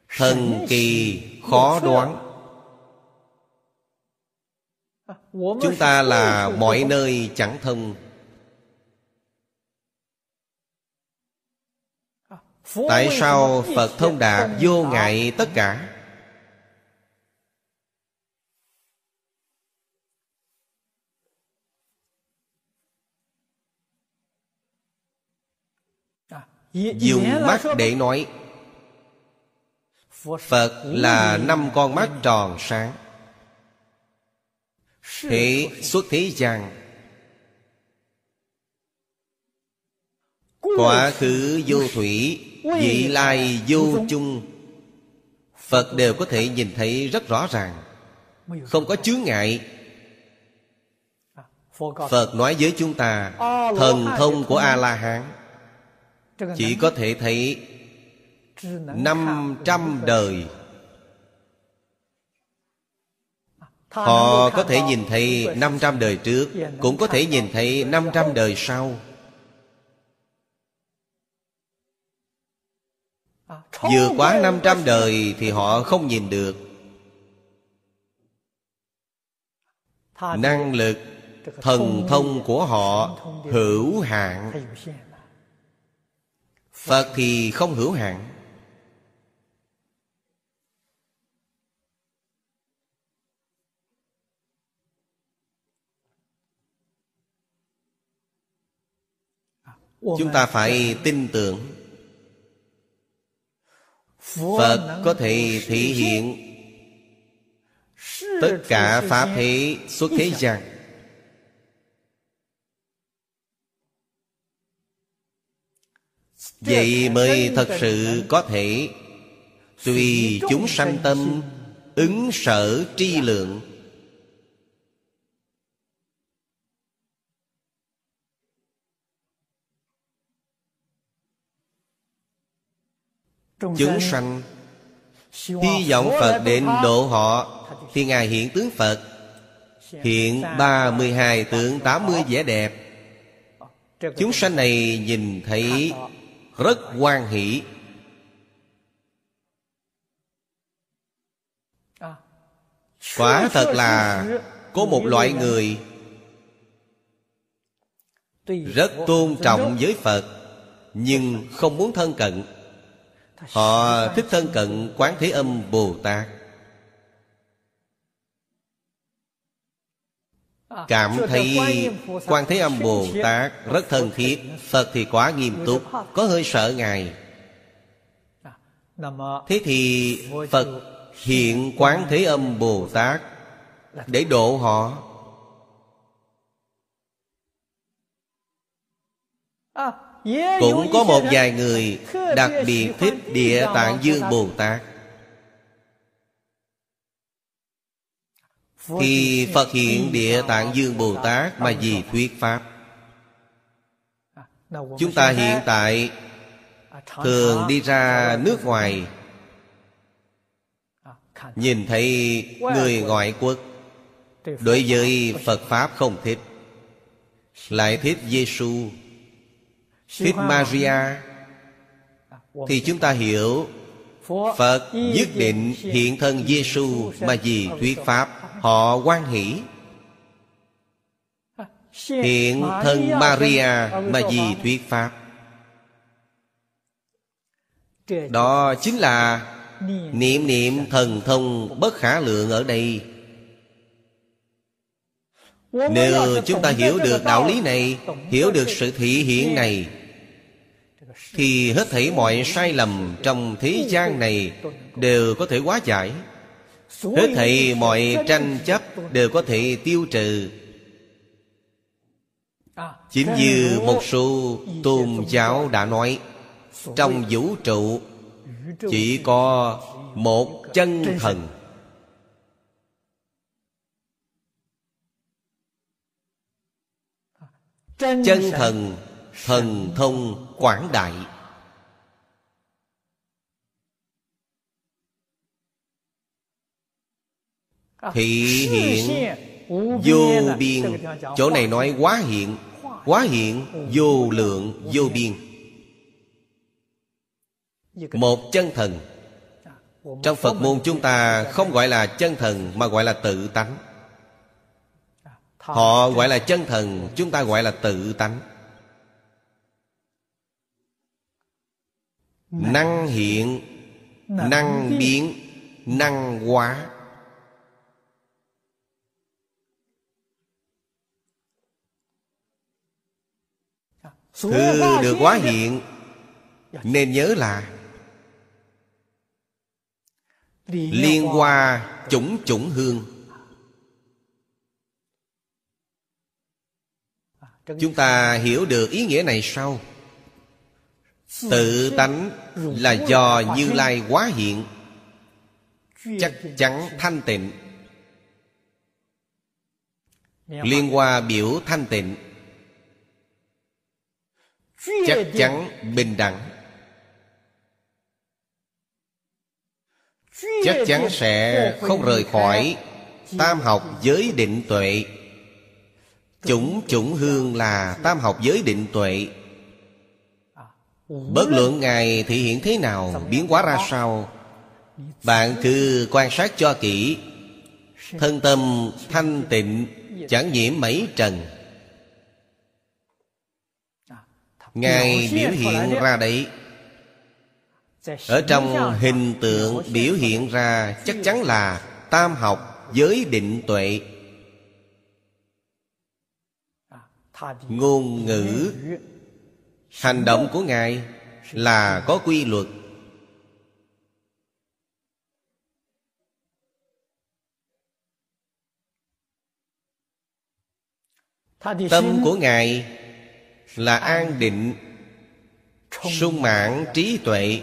thần kỳ khó đoán. Chúng ta là mọi nơi chẳng thông tại sao phật thông đạt vô ngại tất cả dùng mắt để nói phật là năm con mắt tròn sáng. Thế xuất thế gian Quá khứ vô thủy Vị lai vô chung. Phật đều có thể nhìn thấy rất rõ ràng Không có chướng ngại. Phật nói với chúng ta Thần thông của A-la-hán Chỉ có thể thấy năm trăm đời Họ có thể nhìn thấy năm trăm đời trước Cũng có thể nhìn thấy năm trăm đời sau Vừa quá năm trăm đời Thì họ không nhìn được Năng lực Thần thông của họ Hữu hạn Phật thì không hữu hạn. Chúng ta phải tin tưởng. Phật có thể thể hiện Tất cả Pháp thế xuất thế gian Vậy mới thật sự có thể Tùy chúng sanh tâm Ứng sở tri lượng. Chúng sanh Hy vọng Phật đến độ họ. Thì Ngài hiện tướng Phật Hiện 32 tượng 80 vẻ đẹp. Chúng sanh này nhìn thấy Rất quan hỷ. Quả thật là Có một loại người Rất tôn trọng với Phật Nhưng không muốn thân cận. Họ thích thân cận Quán Thế Âm Bồ Tát Cảm thấy Quan Thế Âm Bồ Tát rất thân thiết. Phật thì quá nghiêm túc Có hơi sợ Ngài. Thế thì Phật hiện Quán Thế Âm Bồ Tát Để độ họ. Cũng có một vài người đặc biệt thích địa tạng dương bồ tát thì phật hiện địa tạng dương bồ tát mà vì thuyết pháp, chúng ta hiện tại thường đi ra nước ngoài, nhìn thấy người ngoại quốc đối với phật pháp không thích, lại thích giêsu thích maria, thì chúng ta hiểu phật nhất định hiện thân giêsu mà vì thuyết pháp họ quan hỷ. Hiện thân maria mà vì thuyết pháp. Đó chính là niệm. niệm thần thông bất khả lượng ở đây. Nếu chúng ta hiểu được đạo lý này hiểu được sự thị hiện này thì hết thảy mọi sai lầm trong thế gian này đều có thể hóa giải. Hết thảy mọi tranh chấp đều có thể tiêu trừ. Chính như một số tôn giáo đã nói, trong vũ trụ chỉ có một chân thần. Chân thần thần thông quảng đại. Thị hiện vô biên. chỗ này nói quá hiện quá hiện vô lượng vô biên. Một chân thần. Trong phật môn chúng ta không gọi là chân thần mà gọi là tự tánh. Họ gọi là chân thần chúng ta gọi là tự tánh năng hiện năng biến năng hóa. Thứ được hóa hiện Nên nhớ là Liên hoa chủng chủng hương. Chúng ta hiểu được ý nghĩa này sau tự tánh là do như lai quá hiện. Chắc chắn thanh tịnh. Liên hoa biểu thanh tịnh. Chắc chắn bình đẳng. Chắc chắn sẽ không rời khỏi tam học giới định tuệ. Chủng chủng hương là tam học giới định tuệ bất luận ngài thể hiện thế nào, biến hóa ra sao, bạn cứ quan sát cho kỹ. Thân tâm thanh tịnh, chẳng nhiễm mấy trần. Ngài biểu hiện ra đấy. Ở trong hình tượng biểu hiện ra, chắc chắn là tam học giới định tuệ. Ngôn ngữ hành động của ngài là có quy luật. Tâm của ngài là an định sung mãn trí tuệ.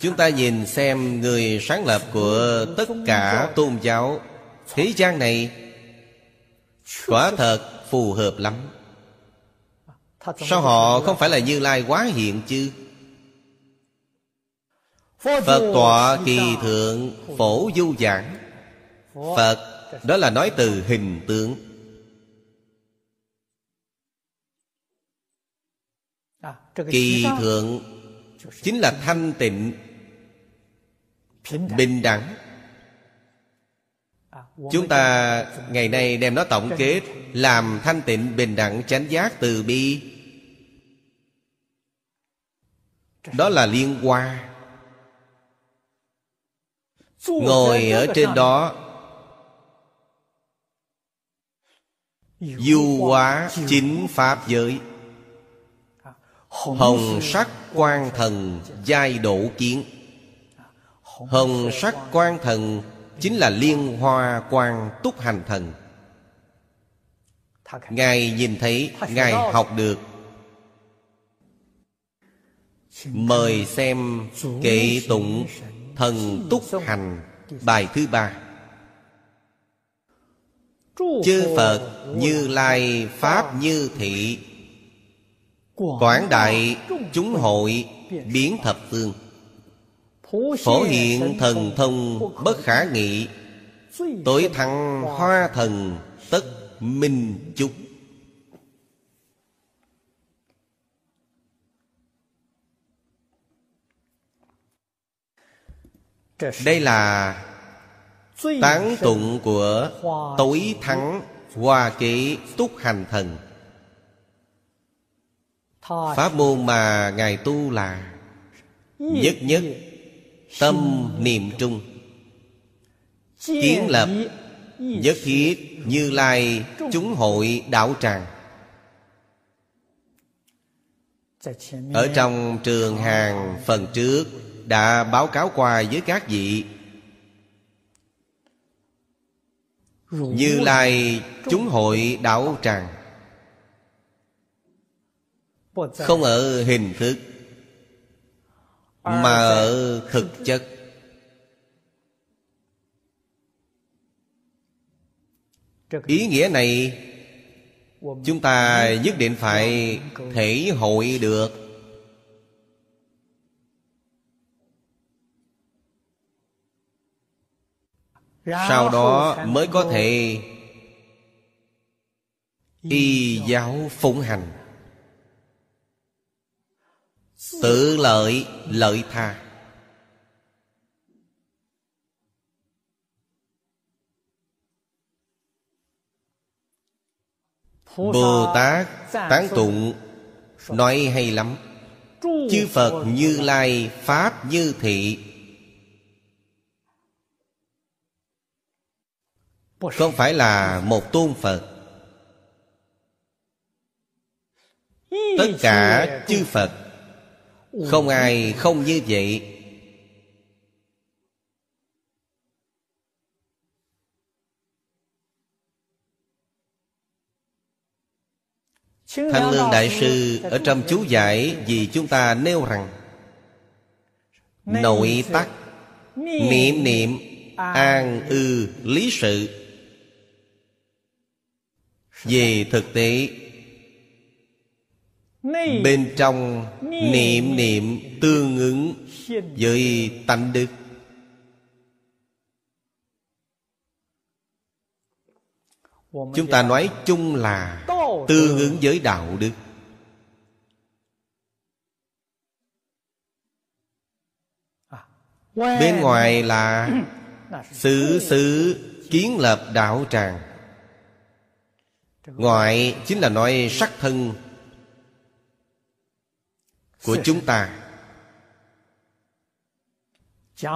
Chúng ta nhìn xem người sáng lập của tất cả tôn giáo thế gian này quả thật phù hợp lắm. Sao họ không phải là như lai quá hiện chứ? Phật tọa kỳ thượng phổ du giảng. Phật đó là nói từ hình tượng kỳ thượng chính là thanh tịnh bình đẳng chúng ta ngày nay đem nó tổng kết, làm thanh tịnh bình đẳng chánh giác từ bi. Đó là liên hoa. Ngồi ở trên đó, du hóa chính pháp giới. Hồng sắc quan thần giai độ kiến. Hồng sắc quan thần chính là liên hoa quan túc hành thần. Ngài nhìn thấy ngài học được. Mời xem kệ tụng thần túc hành bài thứ ba. Chư phật như lai pháp như thị quảng đại chúng hội biến thập phương phổ hiện thần thông bất khả nghị, tối thắng hoa thần tất minh chúc. Đây là tán tụng của tối thắng hoa ký túc hành thần. Pháp môn mà ngài tu là nhất nhất tâm niệm trung. Kiến lập nhất thiết như lai chúng hội đạo tràng. Ở trong trường hàng phần trước đã báo cáo qua với các vị. Như lai chúng hội đạo tràng. Không ở hình thức mà ở thực chất ý nghĩa này chúng ta nhất định phải thể hội được. Sau đó mới có thể y giáo phụng hành tự lợi lợi tha. Bồ tát tán tụng, nói hay lắm. Chư phật như lai, pháp như thị. Không phải là một tôn phật. Tất cả chư phật không ai không như vậy. Thanh Lương Đại Sư ở trong chú giải vì chúng ta nêu rằng Nội tắc Niệm niệm An ư lý sự. Về thực tế Bên trong Niệm niệm tương ứng Với tánh đức. Chúng ta nói chung là Tương ứng với đạo đức. Bên ngoài là Xứ xứ kiến lập đạo tràng. Ngoại chính là nói sắc thân Của chúng ta.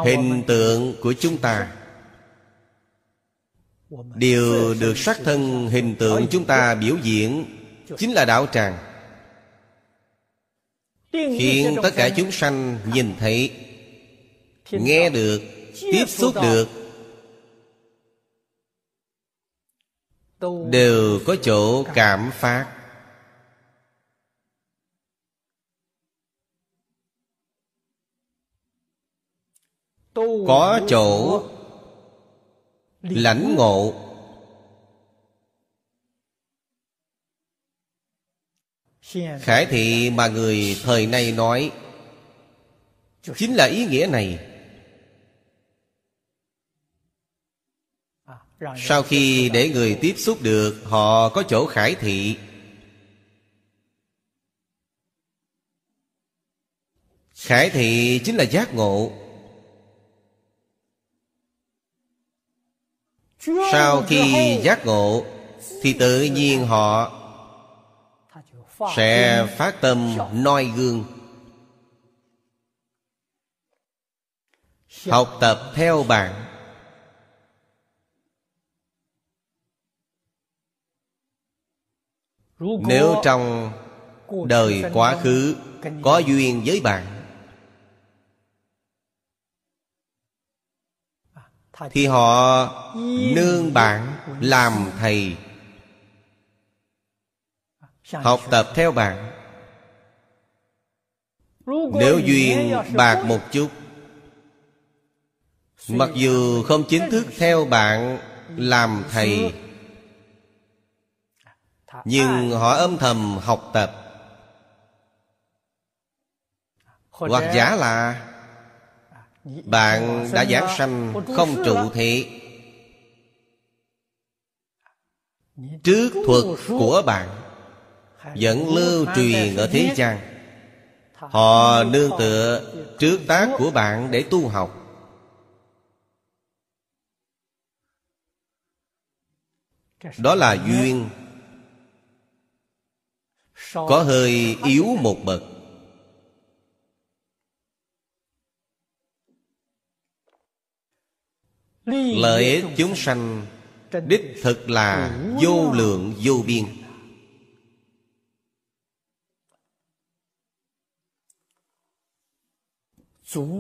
Hình tượng của chúng ta. Điều được sắc thân hình tượng chúng ta biểu diễn Chính là đạo tràng. Khiến tất cả chúng sanh nhìn thấy Nghe được Tiếp xúc được Đều có chỗ cảm phát Có chỗ lãnh ngộ. Khải thị mà người thời nay nói chính là ý nghĩa này. Sau khi để người tiếp xúc được họ có chỗ khải thị. Khải thị chính là giác ngộ sau khi giác ngộ thì tự nhiên họ sẽ phát tâm noi gương. Học tập theo bạn. Nếu trong đời quá khứ có duyên với bạn thì họ nương bạn làm thầy. Học tập theo bạn. Nếu duyên bạc một chút mặc dù không chính thức theo bạn làm thầy nhưng họ âm thầm học tập. Hoặc giả là bạn đã giảng sanh không trụ thị. Trước thuật của bạn Vẫn lưu truyền ở thế gian. Họ nương tựa trước tác của bạn để tu học. Đó là duyên. Có hơi yếu một bậc. Lợi ích chúng sanh Đích thực là vô lượng vô biên.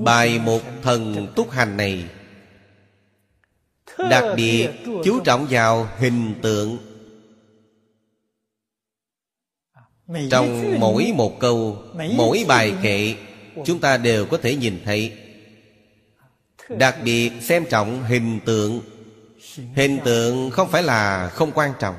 Bài một thần túc hành này Đặc biệt chú trọng vào hình tượng. Trong mỗi một câu, Mỗi bài kệ, Chúng ta đều có thể nhìn thấy Đặc biệt xem trọng hình tượng. Hình tượng không phải là không quan trọng.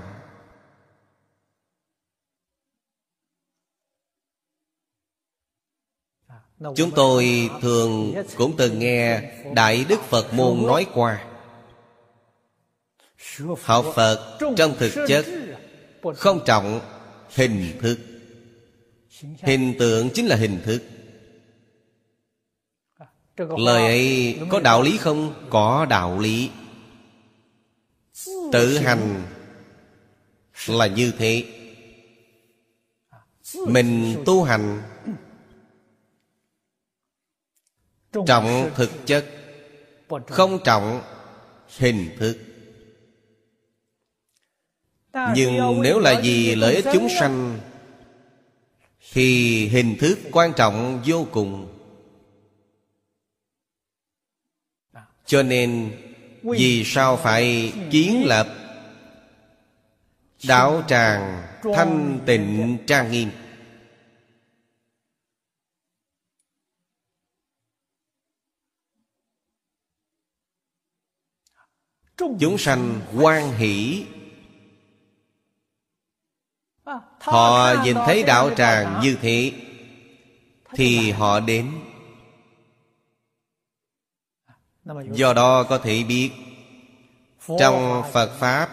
Chúng tôi thường cũng từng nghe Đại Đức Phật Môn nói qua. Học Phật trong thực chất Không trọng hình thức. Hình tượng chính là hình thức. Lời ấy có đạo lý không? Có đạo lý. Tự hành là như thế. Mình tu hành Trọng thực chất Không trọng hình thức. Nhưng nếu là vì lợi ích chúng sanh Thì hình thức quan trọng vô cùng Cho nên, Vì sao phải kiến lập Đạo tràng thanh tịnh trang nghiêm? Chúng sanh quan hỷ. Họ nhìn thấy đạo tràng như thế, Thì họ đến. Do đó có thể biết Trong Phật Pháp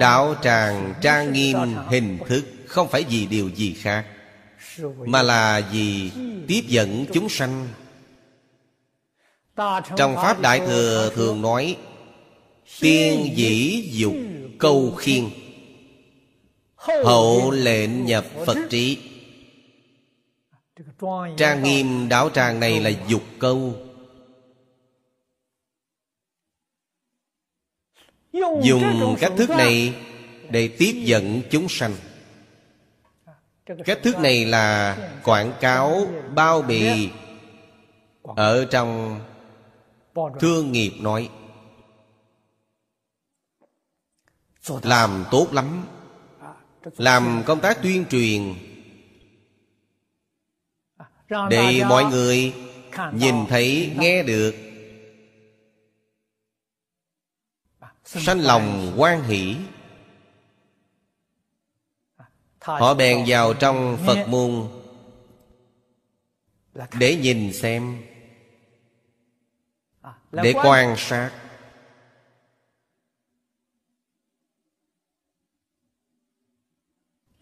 Đạo tràng trang nghiêm hình thức Không phải vì điều gì khác Mà là vì tiếp dẫn chúng sanh. Trong Pháp Đại Thừa thường nói Tiên dĩ dục câu khiên. Hậu lệnh nhập Phật trí. Trang nghiêm đạo tràng này là dục câu Dùng cách thức này Để tiếp dẫn chúng sanh. Cách thức này là quảng cáo bao bì Ở trong thương nghiệp nói. Làm tốt lắm. Làm công tác tuyên truyền Để mọi người nhìn thấy, nghe được Sanh lòng quan hỷ. Họ bèn vào trong Phật môn Để nhìn xem. Để quan sát.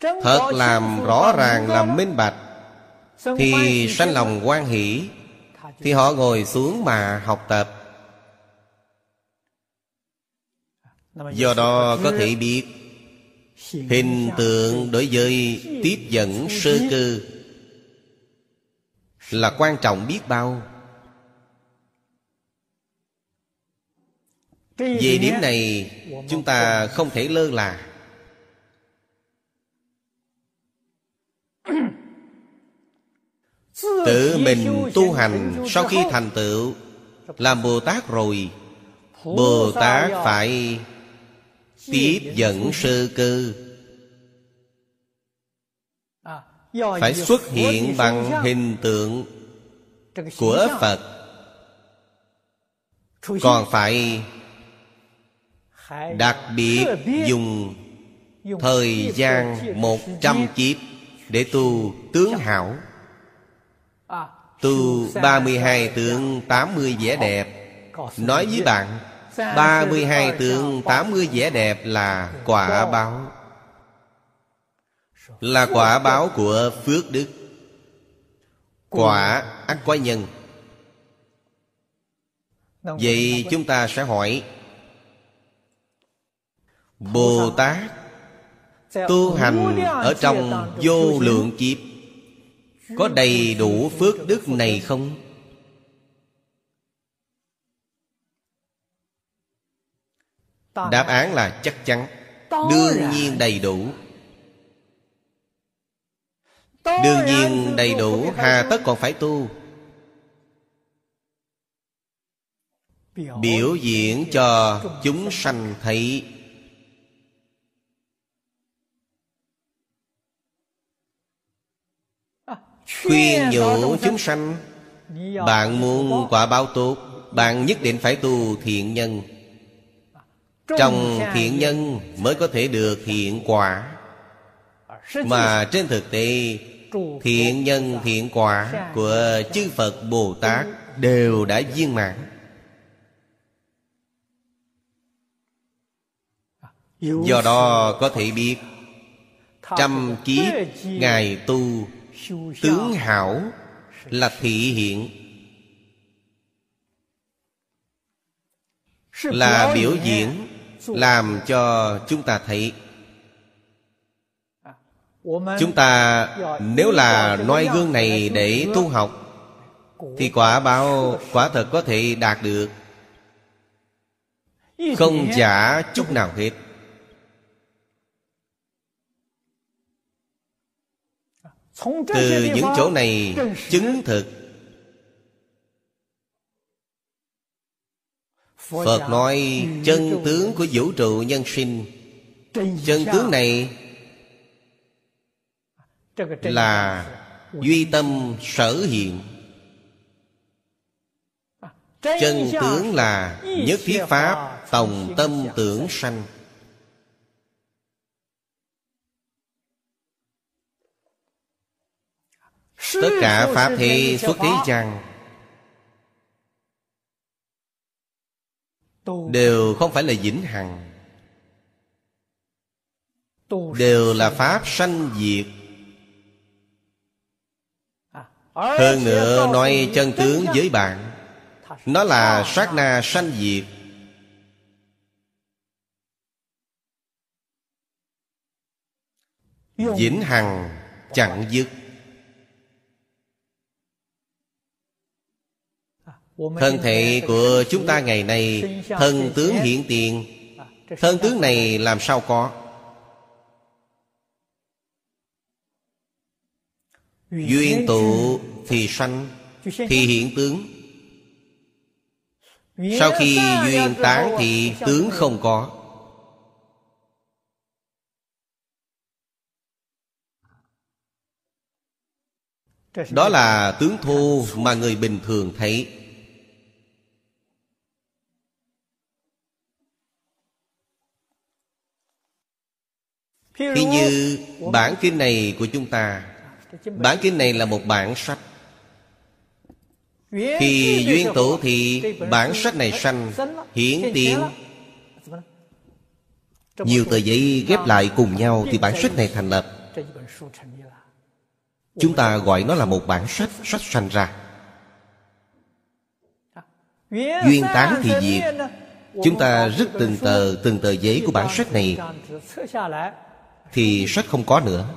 Thật làm rõ ràng làm minh bạch. Thì sanh lòng quan hỷ. Thì họ ngồi xuống mà học tập Do đó có thể biết Hình tượng đối với tiếp dẫn sơ cơ Là quan trọng biết bao. Về điểm này Chúng ta không thể lơ là. Tự mình tu hành Sau khi thành tựu Làm Bồ Tát rồi Bồ Tát phải Tiếp dẫn sơ cơ Phải xuất hiện bằng hình tượng Của Phật. Còn phải Đặc biệt dùng Thời gian một trăm kiếp Để tu tướng hảo. Tu 32 tượng 80 vẻ đẹp. Nói với bạn 32 tượng 80 vẻ đẹp là quả báo. Là quả báo của phước đức. Quả ác có nhân. Vậy chúng ta sẽ hỏi Bồ Tát Tu hành ở trong vô lượng kiếp. Có đầy đủ phước đức này không? Đáp án là chắc chắn. Đương nhiên đầy đủ. Đương nhiên đầy đủ Hà tất còn phải tu. Biểu diễn cho chúng sanh thấy. Khuyên nhủ chúng sanh Bạn muốn quả báo tốt Bạn nhất định phải tu thiện nhân trong thiện nhân mới có thể được thiện quả. Mà trên thực tế Thiện nhân thiện quả của chư Phật Bồ Tát Đều đã viên mãn. Do đó có thể biết Trăm kiếp Ngài tu Tướng hảo Là thị hiện. Là biểu diễn làm cho chúng ta thấy. Chúng ta nếu là noi gương này để tu học, thì quả báo, quả thật có thể đạt được. Không giả chút nào hết. Từ những chỗ này chứng thực Phật nói, chân tướng của vũ trụ nhân sinh Chân tướng này là duy tâm sở hiện chân tướng là nhất thiết pháp tổng tâm tưởng sanh tất cả pháp thì xuất thế rằng. Đều không phải là vĩnh hằng. Đều là pháp sanh diệt. Hơn nữa nói chân tướng với bạn. Nó là sát na sanh diệt. Vĩnh hằng chẳng dứt thân thể của chúng ta ngày nay thân tướng hiện tiền. Thân tướng này làm sao có? Duyên tụ thì sanh thì hiện tướng. Sau khi duyên tán thì tướng không có. Đó là tướng thô mà người bình thường thấy Thì như bản kinh này của chúng ta Bản kinh này là một bản sách. Khi duyên tổ thì bản sách này sanh Hiển tiền. Nhiều tờ giấy ghép lại cùng nhau Thì bản sách này thành lập. Chúng ta gọi nó là một bản sách Sách sanh ra. Duyên tán thì diệt. Chúng ta rứt từng tờ Từng tờ giấy của bản sách này thì sách không có nữa.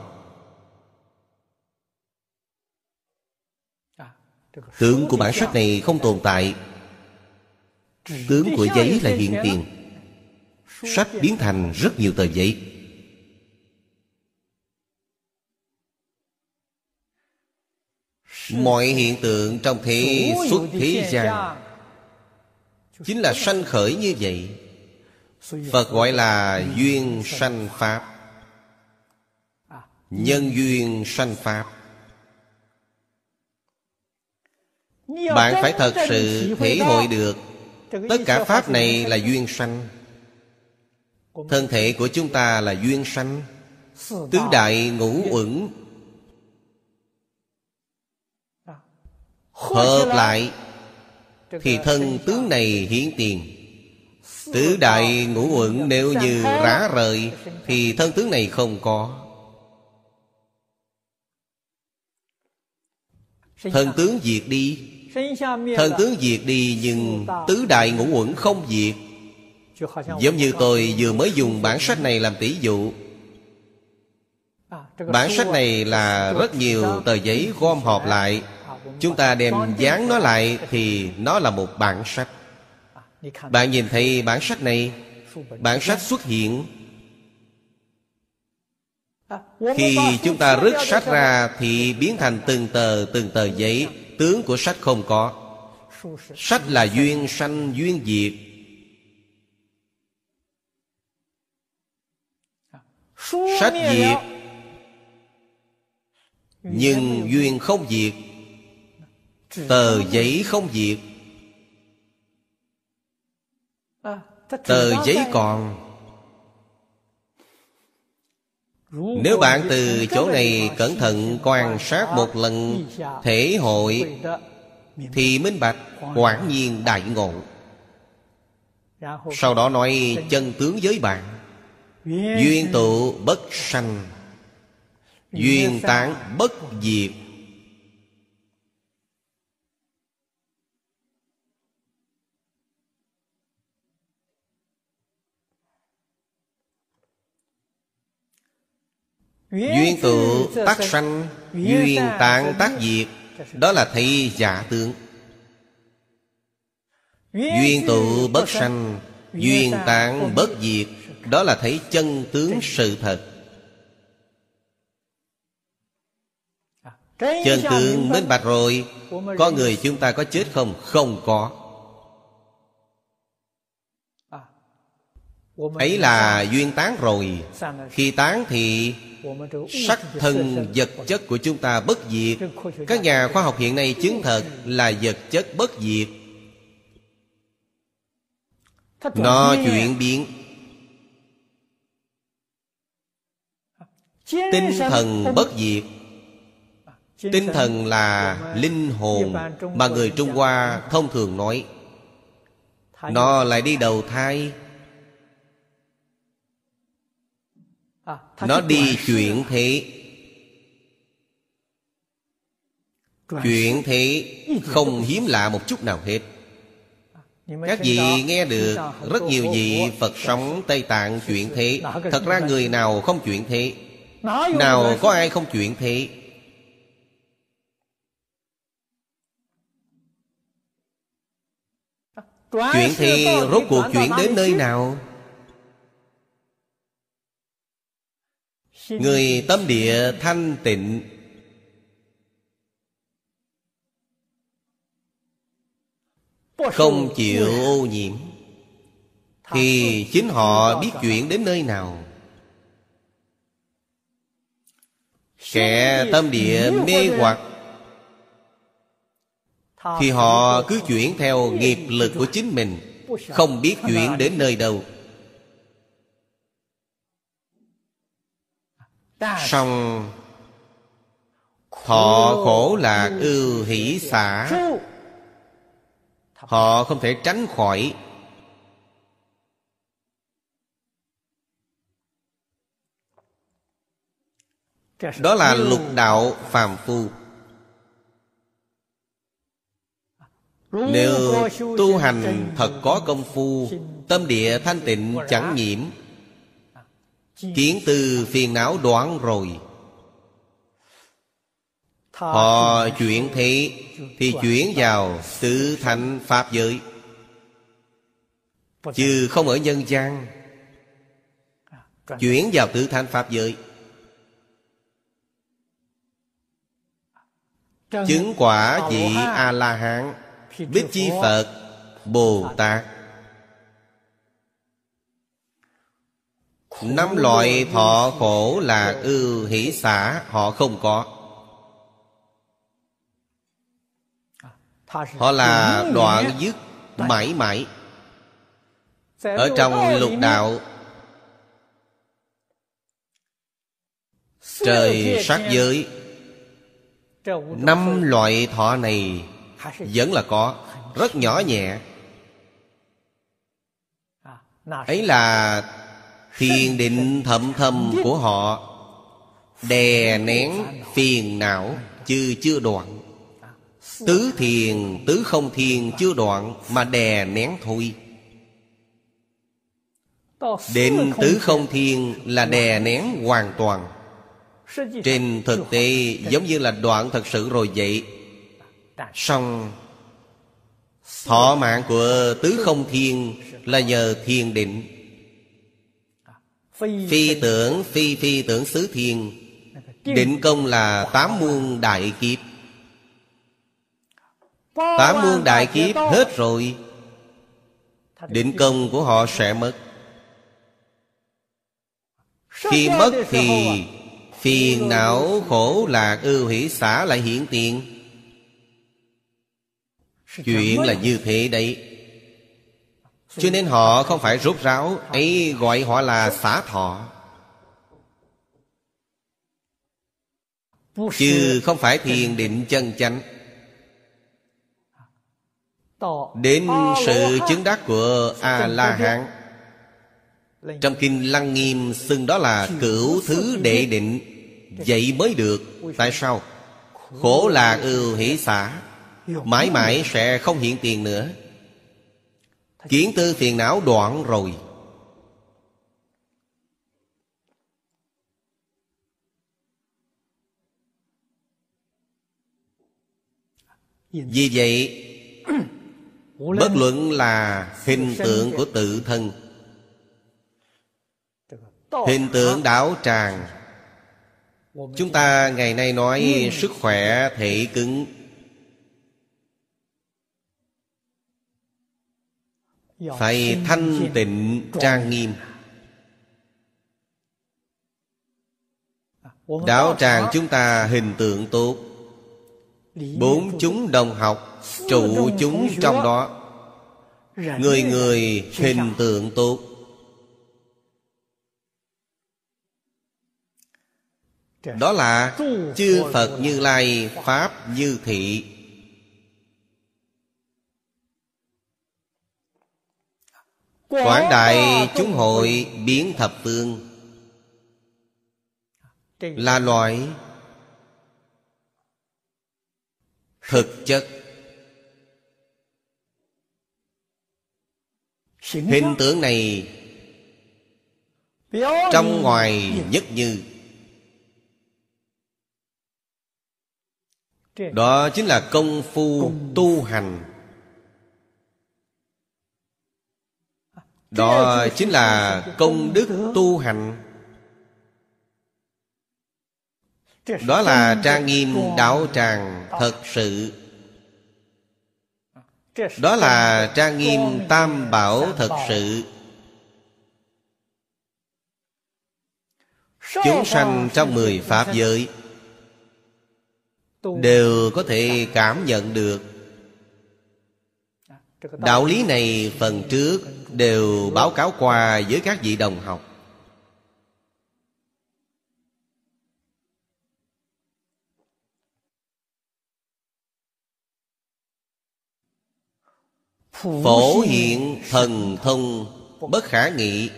Tướng của bản sách này không tồn tại. Tướng của giấy là hiện tiền. Sách biến thành rất nhiều tờ giấy. Mọi hiện tượng trong thế xuất thế gian Chính là sanh khởi như vậy. Phật gọi là duyên sanh Pháp. Nhân duyên sanh Pháp. Bạn phải thật sự thể hội được. Tất cả Pháp này là duyên sanh. Thân thể của chúng ta là duyên sanh. Tứ đại ngũ uẩn. Hợp lại Thì thân tướng này hiển tiền. Tứ đại ngũ uẩn nếu như rã rời Thì thân tướng này không có Thân tướng diệt đi. Thân tướng diệt đi nhưng Tứ đại ngũ uẩn không diệt. Giống như tôi vừa mới dùng bản sách này làm tỷ dụ. Bản sách này là rất nhiều tờ giấy gom họp lại. Chúng ta đem dán nó lại Thì nó là một bản sách. Bạn nhìn thấy bản sách này. Bản sách xuất hiện Khi chúng ta rứt sách ra Thì biến thành từng tờ từng tờ giấy. Tướng của sách không có. Sách là duyên sanh duyên diệt. Sách diệt Nhưng duyên không diệt. Tờ giấy không diệt. Tờ giấy còn nếu bạn từ chỗ này cẩn thận quan sát một lần Thể hội, Thì minh bạch quả nhiên đại ngộ. Sau đó nói, chân tướng với bạn. Duyên tụ bất sanh. Duyên tán bất diệt. Duyên tụ tác sanh Duyên tạng tác diệt Đó là thị giả tướng Duyên tụ bất sanh Duyên tạng bất diệt. Đó là thấy chân tướng sự thật. Chân tướng minh bạch rồi. Có người chúng ta có chết không? Không có. Ấy là duyên tán rồi. Khi tán thì sắc thân vật chất của chúng ta bất diệt. Các nhà khoa học hiện nay chứng thật là vật chất bất diệt. Nó chuyển biến. Tinh thần bất diệt. Tinh thần là linh hồn mà người trung hoa thông thường nói. Nó lại đi đầu thai. Nó đi chuyển thế. Chuyển thế không hiếm lạ một chút nào hết. Các vị nghe được rất nhiều vị phật sống tây tạng chuyển thế. Thật ra người nào không chuyển thế? Nào có ai không chuyển thế? Chuyện thì rốt cuộc chuyển đến nơi nào Người tâm địa thanh tịnh Không chịu ô nhiễm Thì chính họ biết chuyện đến nơi nào Kẻ tâm địa mê hoặc Thì họ cứ chuyển theo nghiệp lực của chính mình Không biết chuyển đến nơi đâu Xong Họ khổ lạc ưu hỷ xả. Họ không thể tránh khỏi. Đó là lục đạo phàm phu. Nếu tu hành thật có công phu, Tâm địa thanh tịnh chẳng nhiễm Kiến từ phiền não đoạn rồi. Họ chuyển thế, Thì chuyển vào tự thành Pháp giới. Chứ không ở nhân gian, Chuyển vào tự thành Pháp giới. Chứng quả vị A-la-hán, Bích Chi Phật Bồ Tát Năm loại thọ khổ là ưu hỷ, xả. Họ không có. Họ là đoạn dứt, mãi mãi. Ở trong lục đạo, Trời sát giới, Năm loại thọ này Vẫn là có, Rất nhỏ nhẹ. Ấy là Thiền định thậm thầm của họ, Đè nén phiền não Chứ chưa đoạn. Tứ thiền, tứ không thiền chưa đoạn Mà đè nén thôi. Đến tứ không thiền là đè nén hoàn toàn. Trên thực tế, giống như là đoạn thật sự rồi vậy. Xong, Thọ mạng của tứ không thiên Là nhờ thiền định. Phi tưởng phi phi tưởng xứ thiên Định công là tám muôn đại kiếp. Tám muôn đại kiếp hết rồi. Định công của họ sẽ mất. Khi mất thì Phiền não khổ lạc ưu hỷ xả lại hiện tiền. Chuyện là như thế đấy cho nên họ không phải rốt ráo, ấy gọi họ là xả thọ. Chứ không phải thiền định chân chánh. Đến sự chứng đắc của A-la-hán, Trong kinh Lăng Nghiêm xưng đó là cửu thứ đệ định, Vậy mới được. Tại sao? Khổ là ưu hỷ xả, Mãi mãi sẽ không hiện tiền nữa. Kiến tư phiền não đoạn rồi. Vì vậy Bất luận là hình tượng của tự thân Hình tượng đảo tràng. Chúng ta ngày nay nói sức khỏe thể cứng phải thanh tịnh trang nghiêm. Đạo tràng chúng ta hình tượng tốt. Bốn chúng đồng học, trụ chúng trong đó. Người người hình tượng tốt. Đó là chư phật như lai pháp như thị. Quảng đại chúng hội biến thập phương. Là loại thực chất. Hình tượng này trong ngoài nhất như. Đó chính là công phu tu hành đó chính là công đức tu hành. Đó là trang nghiêm đạo tràng thật sự. Đó là trang nghiêm tam bảo thật sự. Chúng sanh trong mười pháp giới đều có thể cảm nhận được. Đạo lý này phần trước đều báo cáo qua với các vị đồng học. Phổ hiện thần thông bất khả nghị.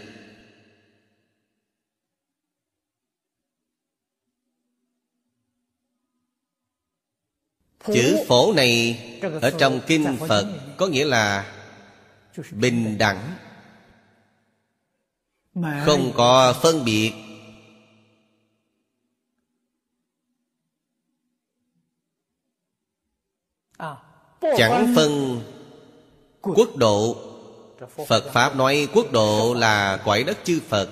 Chữ phổ này ở trong kinh phật có nghĩa là bình đẳng. Không có phân biệt. Chẳng phân quốc độ. Phật pháp nói quốc độ là quải đất chư phật.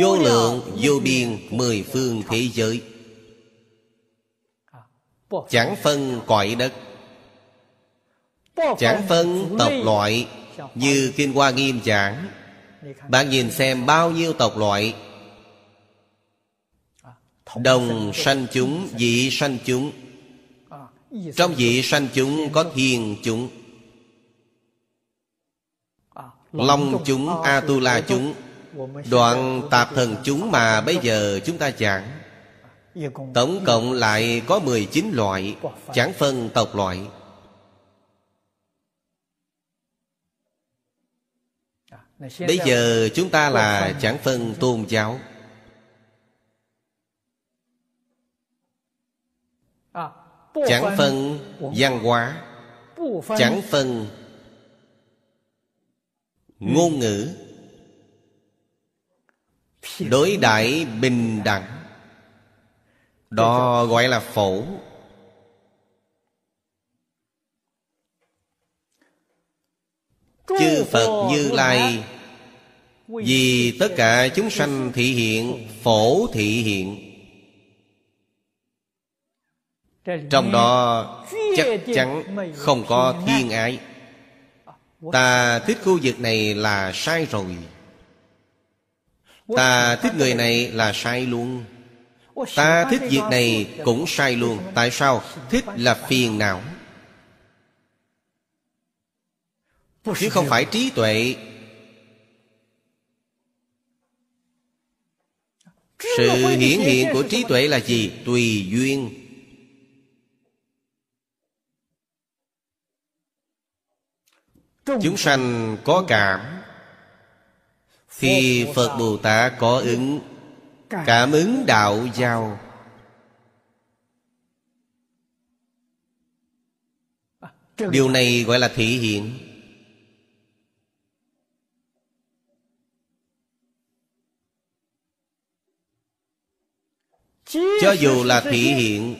Vô lượng vô biên mười phương thế giới. Chẳng phân cõi đất. Chẳng phân tộc loại như kinh hoa nghiêm giảng, bạn nhìn xem bao nhiêu tộc loại. Đồng sanh chúng, dị sanh chúng. Trong dị sanh chúng có thiền chúng, Long chúng, A-tu-la chúng. Đoạn tạp thần chúng mà bây giờ chúng ta giảng, Tổng cộng lại có 19 loại, Chẳng phân tộc loại. Bây giờ chúng ta là chẳng phân tôn giáo. Chẳng phân văn hóa. Chẳng phân ngôn ngữ. Đối đại bình đẳng. Đó gọi là phổ chư phật như lai. vì tất cả chúng sanh thị hiện phổ thị hiện. Trong đó chắc chắn không có thiên ái. Ta thích khu vực này là sai rồi. Ta thích người này là sai luôn. Ta thích việc này cũng sai luôn. Tại sao? Thích là phiền não Chứ không phải trí tuệ. Sự hiển hiện của trí tuệ là gì? Tùy duyên. Chúng sanh có cảm. Thì Phật Bồ Tát có ứng Cảm ứng đạo giao. Điều này gọi là thị hiện Cho dù là thị hiện,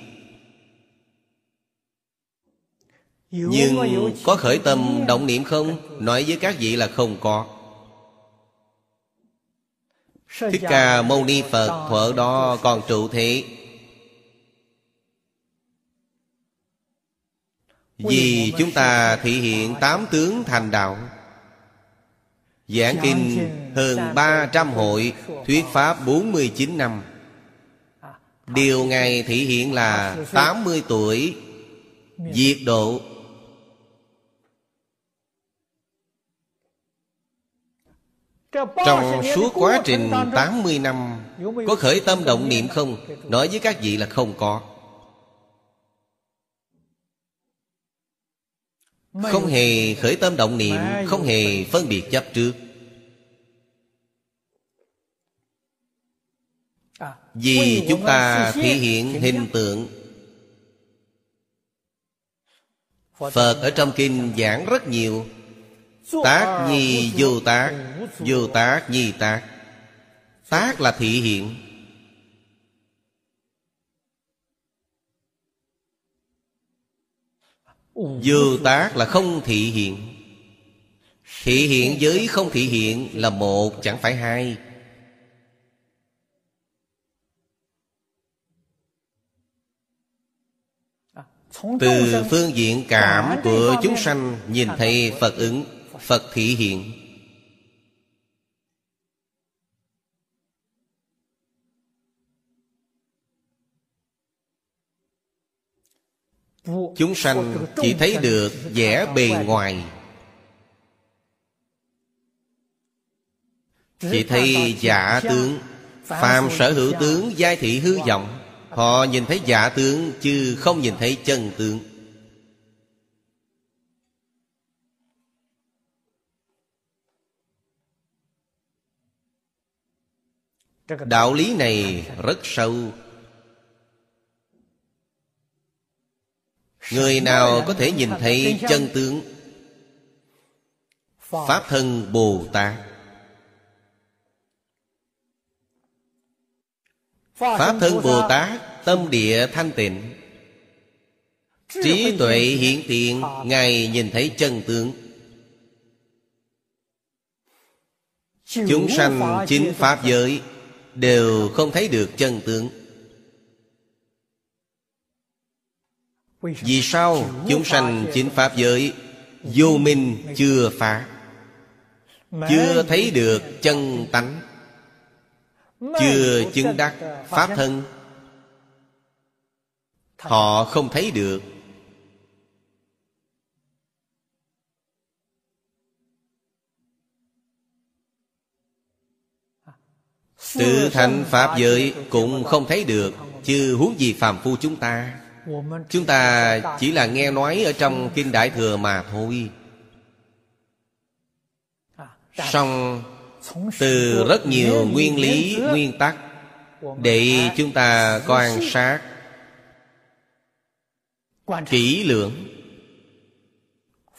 Nhưng có khởi tâm động niệm không? Nói với các vị là không có. Thích Ca Mâu Ni Phật thuở đó còn trụ thế Vì chúng ta thị hiện tám tướng thành đạo. Giảng kinh hơn 300 hội, Thuyết Pháp 49 năm. Điều Ngài thể hiện là 80 tuổi, Diệt độ. Trong suốt quá trình 80 năm, Có khởi tâm động niệm không? Nói với các vị là không có. Không hề khởi tâm động niệm, Không hề phân biệt chấp trước. Vì chúng ta thể hiện hình tượng. Phật ở trong kinh giảng rất nhiều. Tác nhi vô tác Vô tác nhi tác. Tác là thị hiện. Vô tác là không thị hiện. Thị hiện với không thị hiện là một chẳng phải hai Từ phương diện cảm của chúng sanh Nhìn thấy Phật ứng Phật thị hiện. Chúng sanh chỉ thấy được vẻ bề ngoài. Chỉ thấy giả tướng Phàm sở hữu tướng giai thị hư vọng Họ nhìn thấy giả tướng Chứ không nhìn thấy chân tướng. Đạo lý này rất sâu. Người nào có thể nhìn thấy chân tướng? Pháp thân Bồ Tát. Pháp thân Bồ Tát Tâm địa thanh tịnh. Trí tuệ hiện tiện Ngài nhìn thấy chân tướng. Chúng sanh chính Pháp giới Đều không thấy được chân tướng. Vì sao chúng sanh chính Pháp giới Vô minh chưa phá Chưa thấy được chân tánh Chưa chứng đắc Pháp thân. Họ không thấy được. Tự thành Pháp giới cũng không thấy được. Chứ huống gì phàm phu chúng ta? Chúng ta chỉ là nghe nói ở trong Kinh Đại Thừa mà thôi. Xong từ rất nhiều nguyên lý, nguyên tắc Để chúng ta quan sát. Kỹ lưỡng.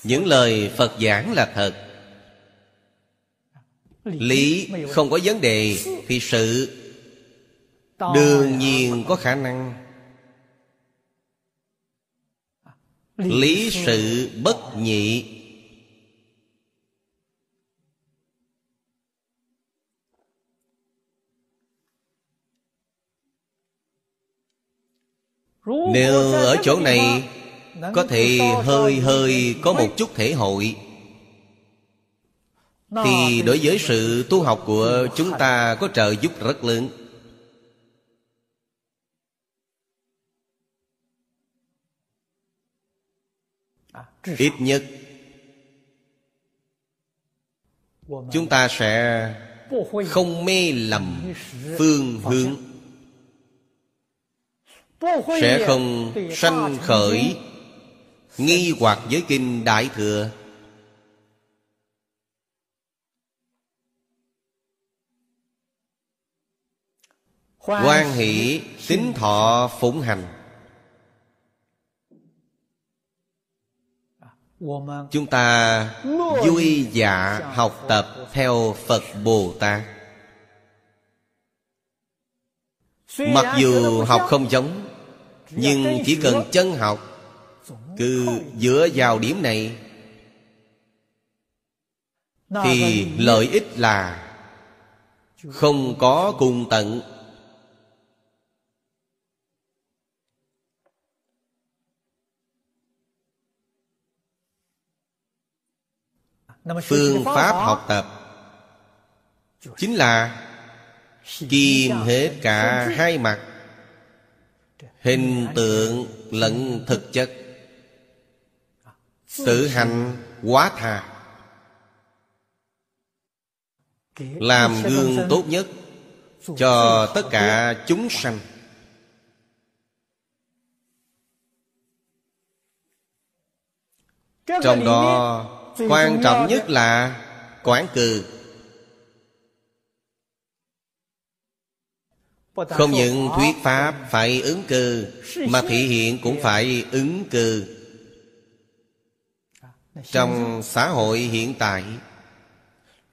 Những lời Phật giảng là thật. Lý không có vấn đề Thì sự Đương nhiên có khả năng. Lý sự bất nhị. Nếu ở chỗ này Có thể hơi hơi có một chút thể hội. Thì đối với sự tu học của chúng ta có trợ giúp rất lớn. Ít nhất chúng ta sẽ không mê lầm phương hướng sẽ không sanh khởi. nghi hoặc với kinh đại thừa. Quan hỷ tính thọ phụng hành. Chúng ta vui dạ học tập theo phật bồ tát mặc dù học không giống nhưng chỉ cần chân học cứ dựa vào điểm này thì lợi ích là không có cùng tận. Phương pháp học tập chính là kim hết cả hai mặt. Hình tượng lẫn thực chất. Tự hành quá thà. Làm gương tốt nhất cho tất cả chúng sanh. Trong đó quan trọng nhất là quán cừ không những thuyết pháp phải ứng cư mà thị hiện cũng phải ứng cư. Trong xã hội hiện tại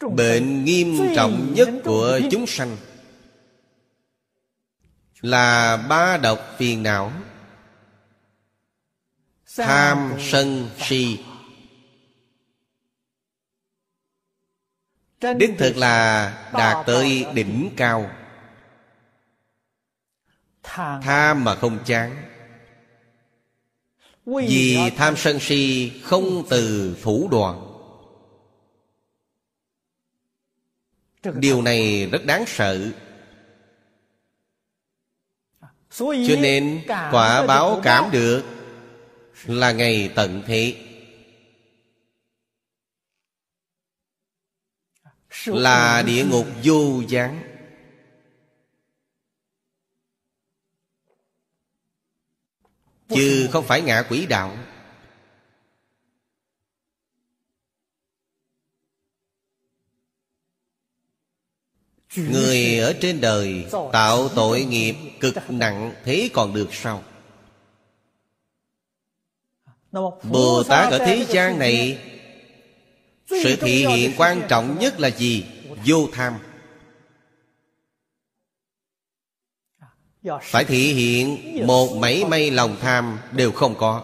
bệnh nghiêm trọng nhất của chúng sanh là ba độc phiền não tham sân si. đích thực là đạt tới đỉnh cao tham mà không chán. Vì tham sân si không từ thủ đoạn. Điều này rất đáng sợ. Cho nên quả báo cảm được là ngày tận thế. Là địa ngục vô gián chứ không phải ngạ quỷ đạo. Người ở trên đời tạo tội nghiệp cực nặng thế còn được sao? Bồ tát ở thế gian này sự thị hiện quan trọng nhất là gì? Vô tham phải thị hiện một mảy may lòng tham đều không có.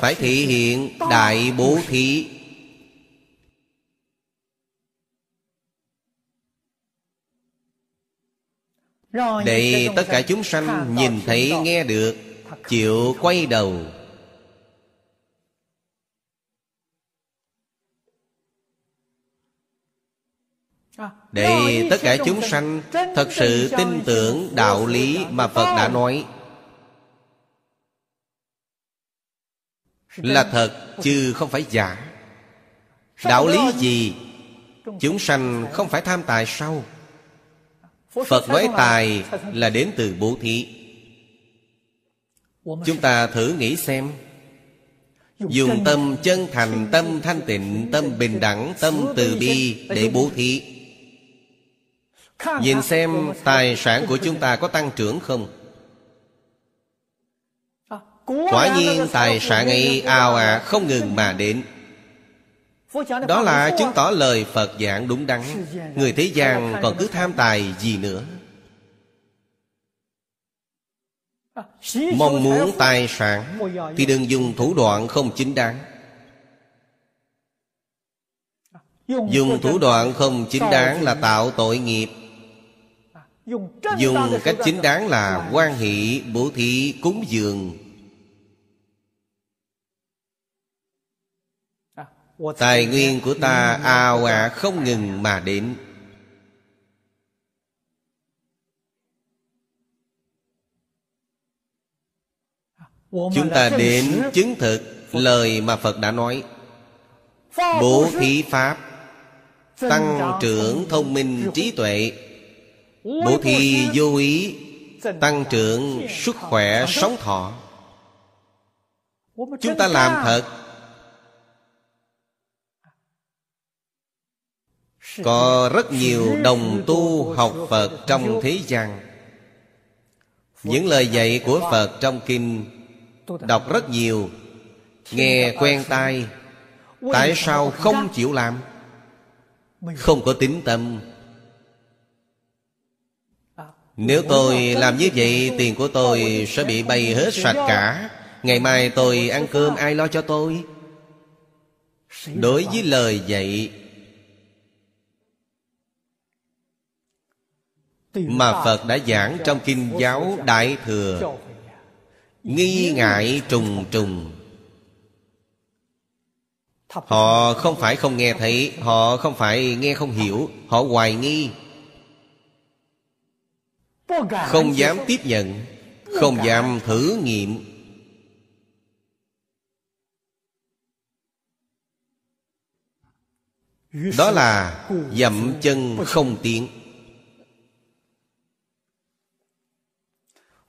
Phải thị hiện đại bố thí. Để tất cả chúng sanh nhìn thấy nghe được chịu quay đầu để tất cả chúng sanh thật sự tin tưởng đạo lý mà phật đã nói. Là thật chứ không phải giả. Đạo lý gì? chúng sanh không phải tham tài sao? Phật nói tài là đến từ bố thí. Chúng ta thử nghĩ xem. Dùng tâm chân thành tâm thanh tịnh tâm bình đẳng tâm từ bi để bố thí Nhìn xem tài sản của chúng ta có tăng trưởng không? Quả nhiên tài sản ấy ào à không ngừng mà đến. Đó là chứng tỏ lời Phật giảng đúng đắn. Người thế gian còn cứ tham tài gì nữa? Mong muốn tài sản Thì đừng dùng thủ đoạn không chính đáng. Dùng thủ đoạn không chính đáng là tạo tội nghiệp. Dùng cách chính đáng là quan hệ bố thí cúng dường. Tài nguyên của ta ào ạt không ngừng mà đến. Chúng ta đến chứng thực lời mà Phật đã nói. Bố thí Pháp Tăng trưởng thông minh trí tuệ Bố thí vô ý Tăng trưởng sức khỏe sống thọ. Chúng ta làm thật. Có rất nhiều đồng tu học Phật trong thế gian. Những lời dạy của Phật trong kinh Đọc rất nhiều. Nghe quen tai Tại sao không chịu làm? Không có tính tâm nếu tôi làm như vậy, Tiền của tôi sẽ bị bay hết sạch cả. Ngày mai tôi ăn cơm, ai lo cho tôi? Đối với lời dạy, Mà Phật đã giảng trong Kinh giáo Đại Thừa, Nghi ngại trùng trùng. Họ không phải không nghe thấy, Họ không phải nghe không hiểu, Họ hoài nghi. Không dám tiếp nhận Không dám thử nghiệm. Đó là dậm chân không tiến.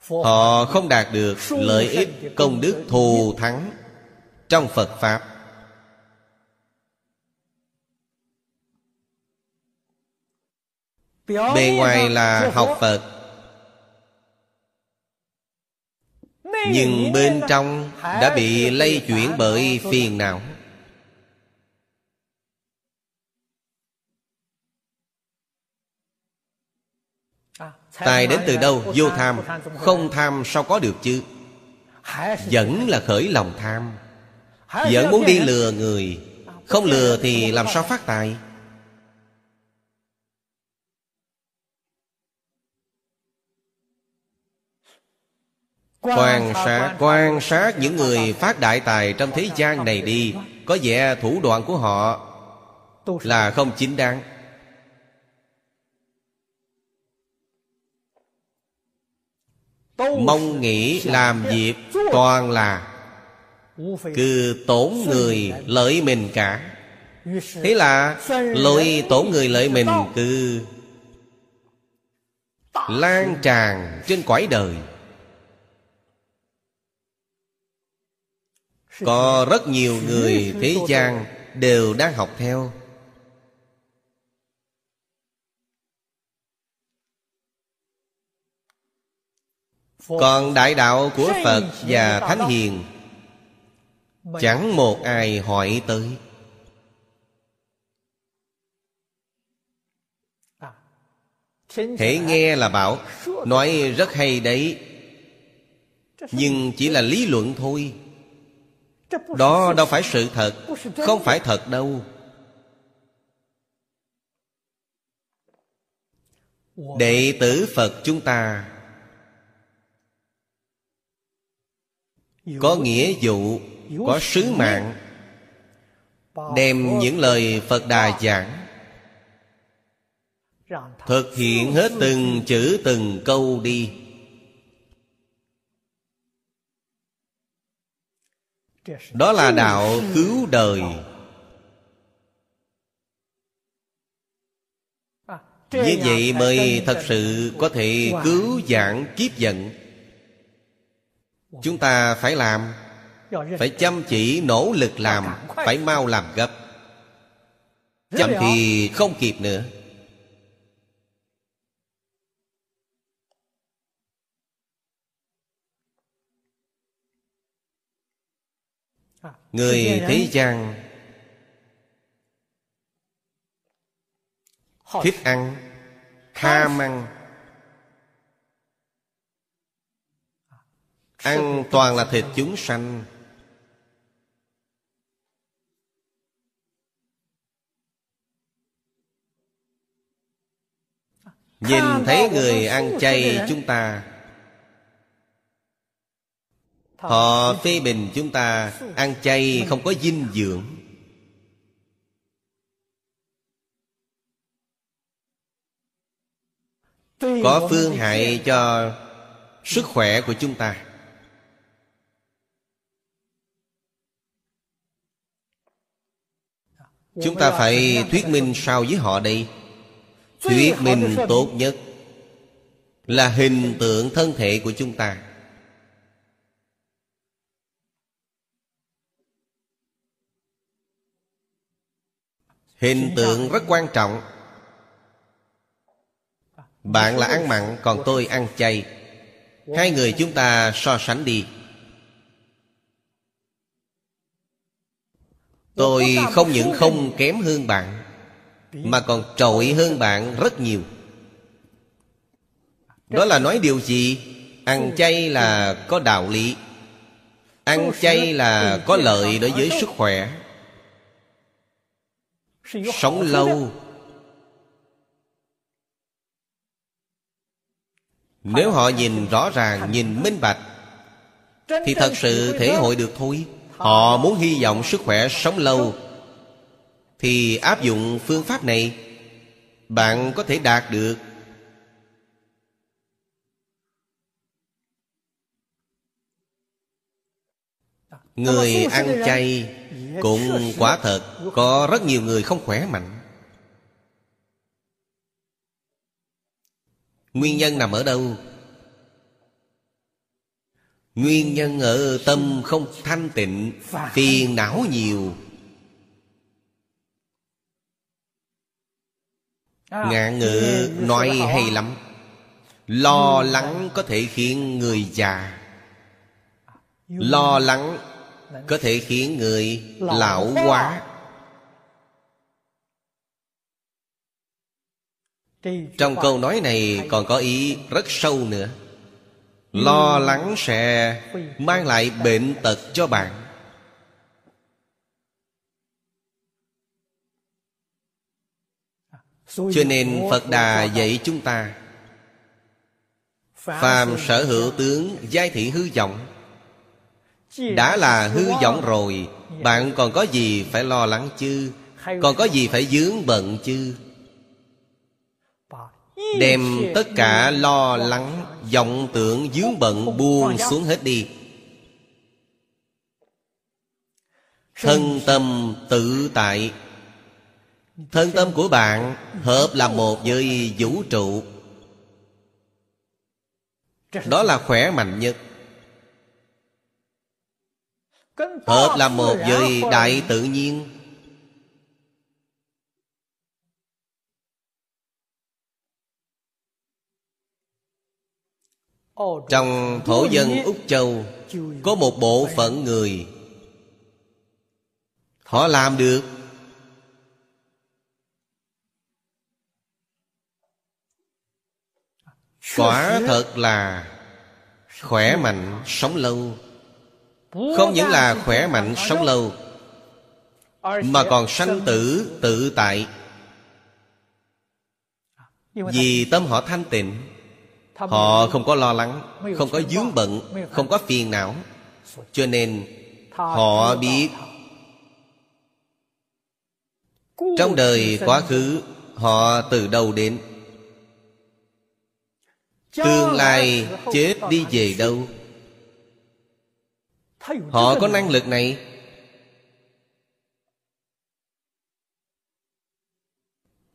Họ không đạt được lợi ích công đức thù thắng Trong Phật Pháp. Bề ngoài là học Phật Nhưng bên trong đã bị lây chuyển bởi phiền não. Tài đến từ đâu? Vô tham. Không tham sao có được chứ? Vẫn là khởi lòng tham. Vẫn muốn đi lừa người. Không lừa thì làm sao phát tài Quan sát, quan sát những người phát đại tài trong thế gian này đi. Có vẻ thủ đoạn của họ Là không chính đáng. Mong nghĩ làm việc toàn là Cứ tổn người lợi mình cả. Thế là lỗi tổn người lợi mình cứ Lan tràn trên quải đời Có rất nhiều người thế gian Đều đang học theo. Còn đại đạo của Phật và Thánh Hiền, Chẳng một ai hỏi tới. Hãy nghe là bảo, Nói rất hay đấy, Nhưng chỉ là lý luận thôi. Đó đâu phải sự thật. Không phải thật đâu. Đệ tử Phật chúng ta Có nghĩa vụ Có sứ mạng Đem những lời Phật Đà giảng Thực hiện hết từng chữ từng câu đi Đó là đạo cứu đời. Như vậy mới thật sự có thể cứu giảng kiếp giận. Chúng ta phải làm Phải chăm chỉ nỗ lực làm Phải mau làm gấp. Chậm thì không kịp nữa Người thế gian Thích ăn Ham ăn Ăn toàn là thịt chúng sanh. Nhìn thấy người ăn chay chúng ta Họ phê bình chúng ta, Ăn chay không có dinh dưỡng. Có phương hại cho sức khỏe của chúng ta. Chúng ta phải thuyết minh sao với họ đây. Thuyết minh tốt nhất Là hình tượng thân thể của chúng ta. Hình tượng rất quan trọng. Bạn là ăn mặn Còn tôi ăn chay. Hai người chúng ta so sánh đi. Tôi không những không kém hơn bạn Mà còn trội hơn bạn rất nhiều. Đó là nói điều gì? Ăn chay là có đạo lý. Ăn chay là có lợi đối với sức khỏe Sống lâu. Nếu họ nhìn rõ ràng, nhìn minh bạch Thì thật sự thể hội được thôi. Họ muốn hy vọng sức khỏe sống lâu. Thì áp dụng phương pháp này Bạn có thể đạt được. Người ăn chay cũng quả thật Có rất nhiều người không khỏe mạnh. Nguyên nhân nằm ở đâu? Nguyên nhân ở tâm không thanh tịnh Phiền não nhiều. Ngạn ngữ nói hay lắm. Lo lắng có thể khiến người già. Lo lắng có thể khiến người lão hóa. trong câu nói này còn có ý rất sâu nữa. Lo lắng sẽ mang lại bệnh tật cho bạn. Cho nên phật đà dạy chúng ta phàm sở hữu tướng giai thị hư vọng đã là hư vọng rồi, bạn còn có gì phải lo lắng chứ? Còn có gì phải dướng bận chứ? Đem tất cả lo lắng, vọng tưởng, dướng bận buông xuống hết đi. Thân tâm tự tại. Thân tâm của bạn hợp là một với vũ trụ. Đó là khỏe mạnh nhất. Hợp là một với đại tự nhiên. Trong thổ dân Úc Châu Có một bộ phận người. Họ làm được. Quả thật là Khỏe mạnh, sống lâu không những là khỏe mạnh, sống lâu, Mà còn sanh tử, tự tại. Vì tâm họ thanh tịnh, Họ không có lo lắng, Không có dướng bận, Không có phiền não. Cho nên họ biết Trong đời quá khứ, Họ từ đâu đến? Tương lai chết đi về đâu? Họ có năng lực này.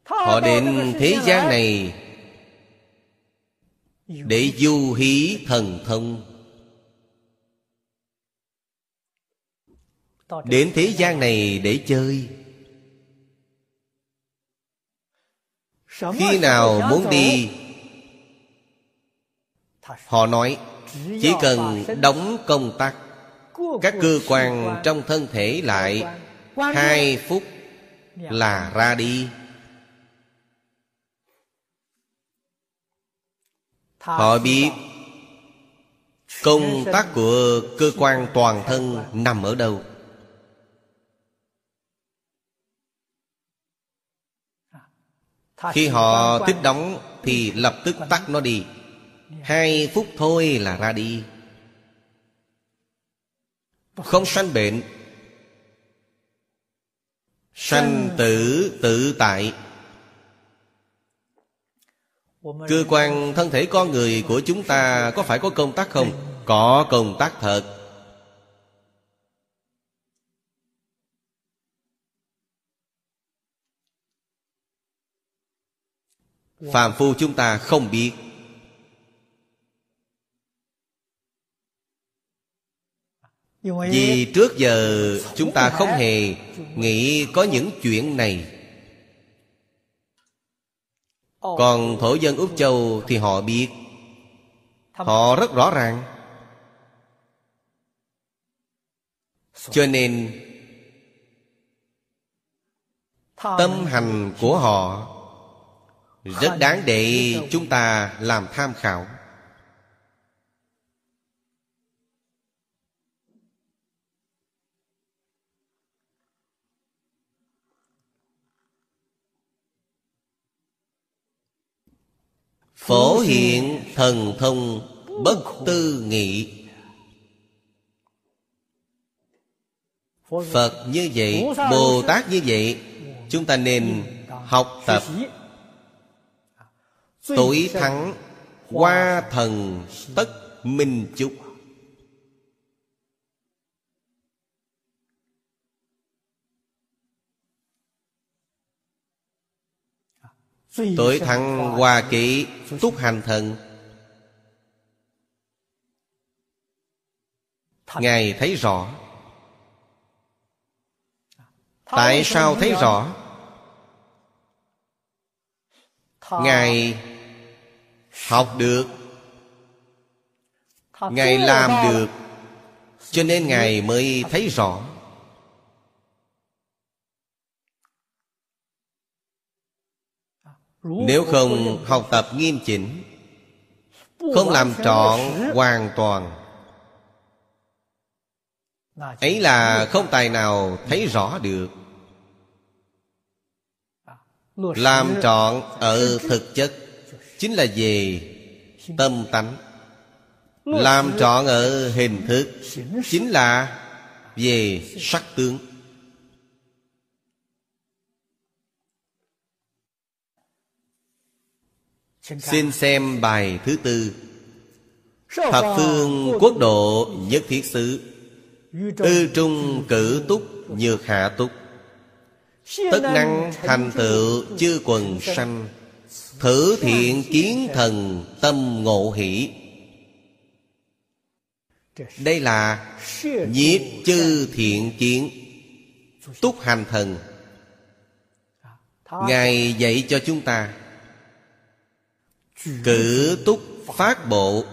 Họ đến thế gian này Để du hí thần thông. Đến thế gian này để chơi. Khi nào muốn đi Họ nói Chỉ cần đóng công tắc các cơ quan trong thân thể lại hai phút là ra đi. Họ biết công tác của cơ quan toàn thân nằm ở đâu. Khi họ thích đóng thì lập tức tắt nó đi. Hai phút thôi là ra đi không sanh bệnh. Sanh tử, tự tại. Cơ quan thân thể con người của chúng ta Có phải có công tác không? Có công tác thật. Phàm phu chúng ta không biết. Vì trước giờ chúng ta không hề nghĩ có những chuyện này. Còn thổ dân Úc Châu thì họ biết. Họ rất rõ ràng. Cho nên Tâm hành của họ Rất đáng để chúng ta làm tham khảo Phổ hiện thần thông bất tư nghị. Phật như vậy Bồ Tát như vậy, chúng ta nên học tập. Tối thắng hoa thần tất minh chúc. Tối thăng hoa kỵ túc hành thần. Ngài thấy rõ. Tại sao thấy rõ? Ngài học được. Ngài làm được. Cho nên ngài mới thấy rõ. Nếu không học tập nghiêm chỉnh không làm trọn hoàn toàn. Ấy là không tài nào thấy rõ được. Làm trọn ở thực chất chính là về tâm tánh. Làm trọn ở hình thức chính là về sắc tướng xin xem bài thứ tư. Thập phương quốc độ nhất thiết xứ. Ư trung cử túc nhược hạ túc. Tất năng thành tựu chư quần sanh. thử thiện kiến thần tâm ngộ hỷ. Đây là nhiếp chư thiện kiến. Túc hành thần. Ngài dạy cho chúng ta cử túc phát bộ.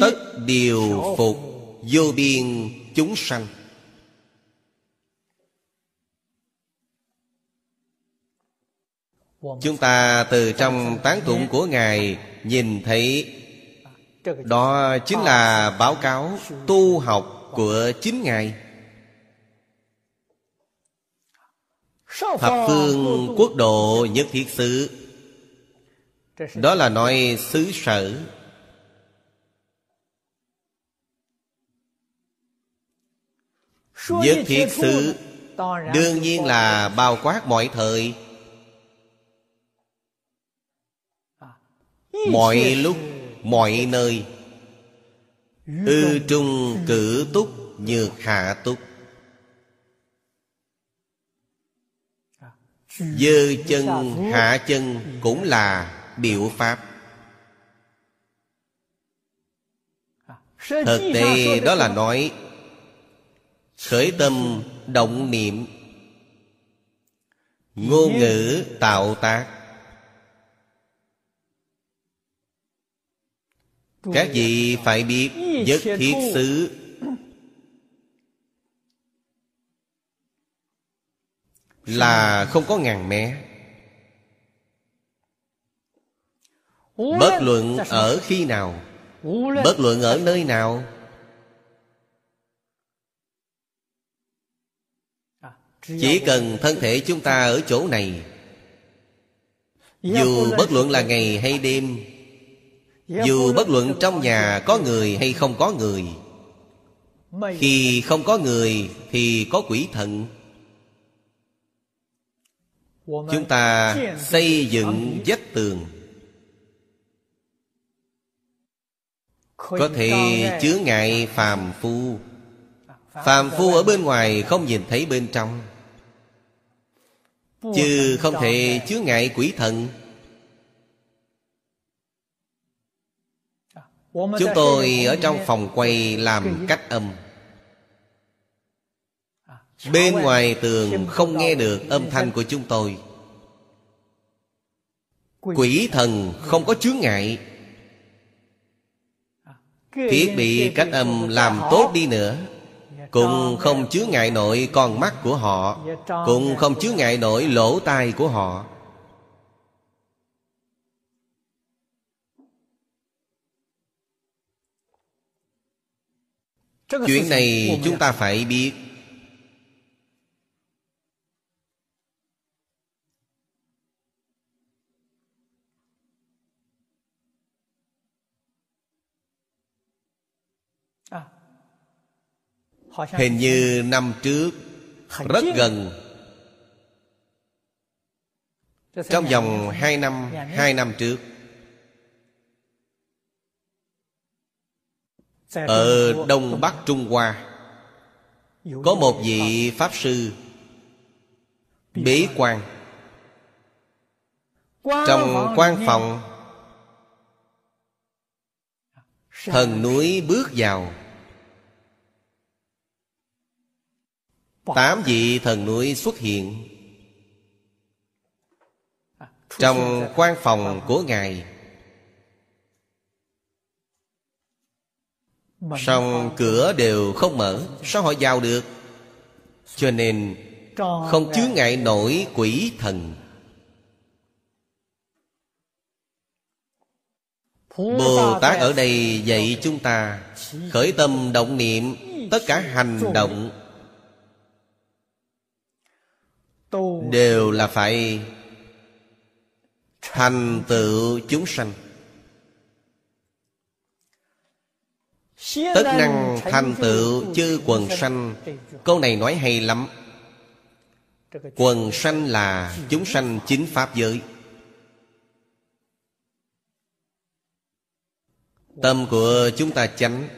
Tất điều phục vô biên chúng sanh. Chúng ta từ trong tán tụng của ngài nhìn thấy đó chính là báo cáo tu học của chính ngài. Thập phương quốc độ nhất thiết xứ đó là nói xứ sở. Nhất thiết xứ Đương nhiên là bao quát mọi thời. Mọi lúc Mọi nơi. Ư trung cử túc Nhược hạ túc. Dơ chân hạ chân Cũng là biểu pháp. Thực tế đó là nói Khởi tâm động niệm. Ngôn ngữ tạo tác. Các vị phải biết Nhất thiết xứ. Là không có ngàn mé Bất luận ở khi nào. Bất luận ở nơi nào. Chỉ cần thân thể chúng ta ở chỗ này. Dù bất luận là ngày hay đêm Dù bất luận trong nhà có người hay không có người. Khi không có người thì có quỷ thần. Chúng ta xây dựng vách tường Có thể chứa ngại phàm phu. Phàm phu ở bên ngoài không nhìn thấy bên trong. Chứ không thể chứa ngại quỷ thần. Chúng tôi ở trong phòng quay làm cách âm. Bên ngoài tường không nghe được âm thanh của chúng tôi. Quỷ thần không có chướng ngại Thiết bị cách âm làm tốt đi nữa. Cũng không chứa ngại nổi con mắt của họ. Cũng không chứa ngại nổi lỗ tai của họ. Chuyện này chúng ta phải biết. Hình như năm trước Rất gần. Trong vòng hai năm, hai năm trước. Ở Đông Bắc Trung Hoa Có một vị Pháp Sư Bế quan. Trong quan phòng Thần núi bước vào Tám vị thần núi xuất hiện. Trong quan phòng của Ngài. Song cửa đều không mở. Sao họ vào được? Cho nên Không chứa ngại nổi quỷ thần. Bồ Tát ở đây dạy chúng ta Khởi tâm động niệm Tất cả hành động Đều là phải Thành tựu chúng sanh. Tất năng thành tựu chư quần sanh. Câu này nói hay lắm. Quần sanh là chúng sanh chính Pháp giới. Tâm của chúng ta chánh.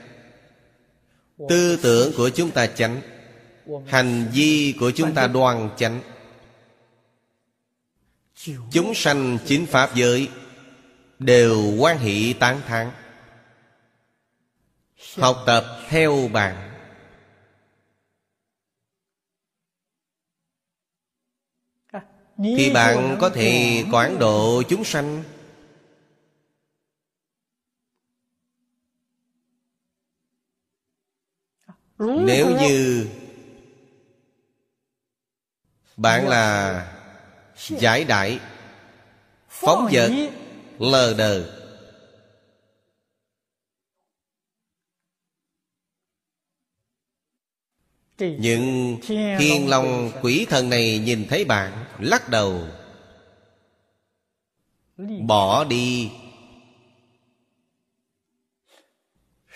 Tư tưởng của chúng ta chánh. Hành vi của chúng ta đoan chánh. Chúng sanh chính Pháp giới Đều quan hỷ tán thán. Học tập theo bạn. Thì bạn có thể quản độ chúng sanh, Nếu như Bạn là Giải đại. Phóng vật. Lờ đờ. Những thiên long quỷ thần này nhìn thấy bạn Lắc đầu. Bỏ đi.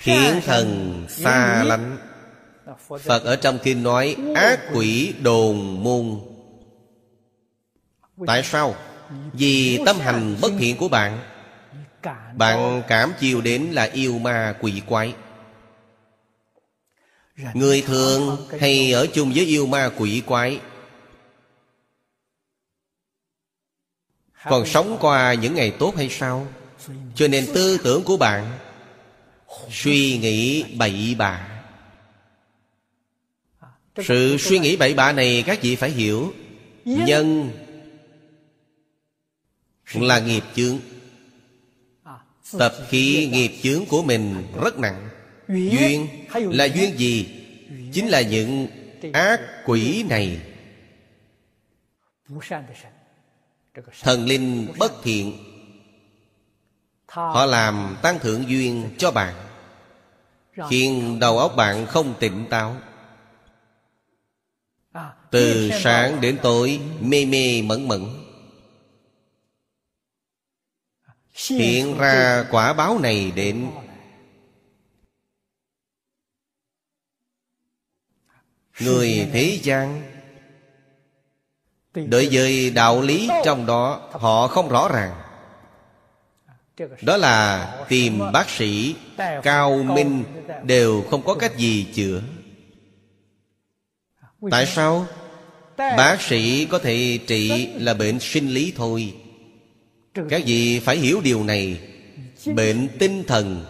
Thiện thần xa lánh. Phật ở trong kinh nói Ác quỷ. đồn môn Tại sao? Vì tâm hành bất thiện của bạn. Bạn cảm chiều đến là yêu ma quỷ quái. Người thường hay ở chung với yêu ma quỷ quái. Còn sống qua những ngày tốt hay sao? Cho nên tư tưởng của bạn. Suy nghĩ bậy bạ. Sự suy nghĩ bậy bạ này các vị phải hiểu. Nhân là nghiệp chướng. Tập khí nghiệp chướng của mình rất nặng. Duyên là duyên gì? Chính là những ác quỷ này. Thần linh bất thiện. Họ làm tăng thượng duyên cho bạn. Khiến đầu óc bạn không tỉnh táo. Từ sáng đến tối, mê mê mẫn mẫn Hiện ra quả báo này đến. Người thế gian Đối với đạo lý trong đó Họ không rõ ràng. Đó là tìm bác sĩ Cao minh Đều không có cách gì chữa. Tại sao? Bác sĩ có thể trị là bệnh sinh lý thôi Các vị phải hiểu điều này. Bệnh tinh thần.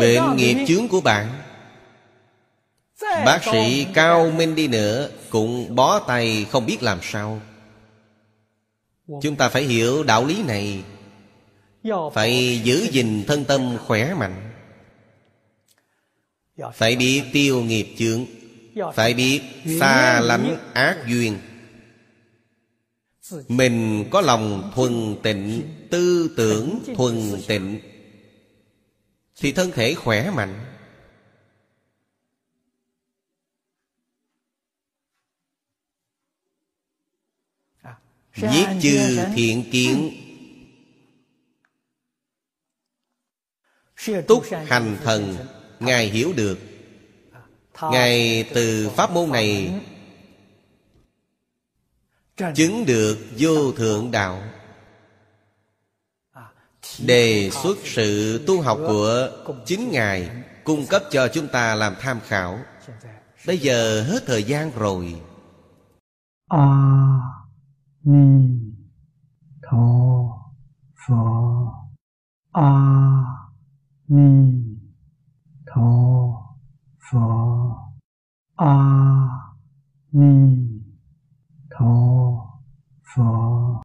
Bệnh nghiệp chướng của bạn. Bác sĩ cao minh đi nữa Cũng bó tay không biết làm sao. Chúng ta phải hiểu đạo lý này. Phải giữ gìn thân tâm khỏe mạnh. Phải biết tiêu nghiệp chướng. Phải biết xa lánh ác duyên mình có lòng thuần tịnh, Tư tưởng thuần tịnh, Thì thân thể khỏe mạnh. Giết chư thiện kiến, Túc hành thần, Ngài hiểu được. Ngài từ pháp môn này chứng được vô thượng đạo. Đề xuất sự tu học của chính ngài cung cấp cho chúng ta làm tham khảo. Bây giờ hết thời gian rồi. A ni tho pho a ni tho pho a à, ni tho pho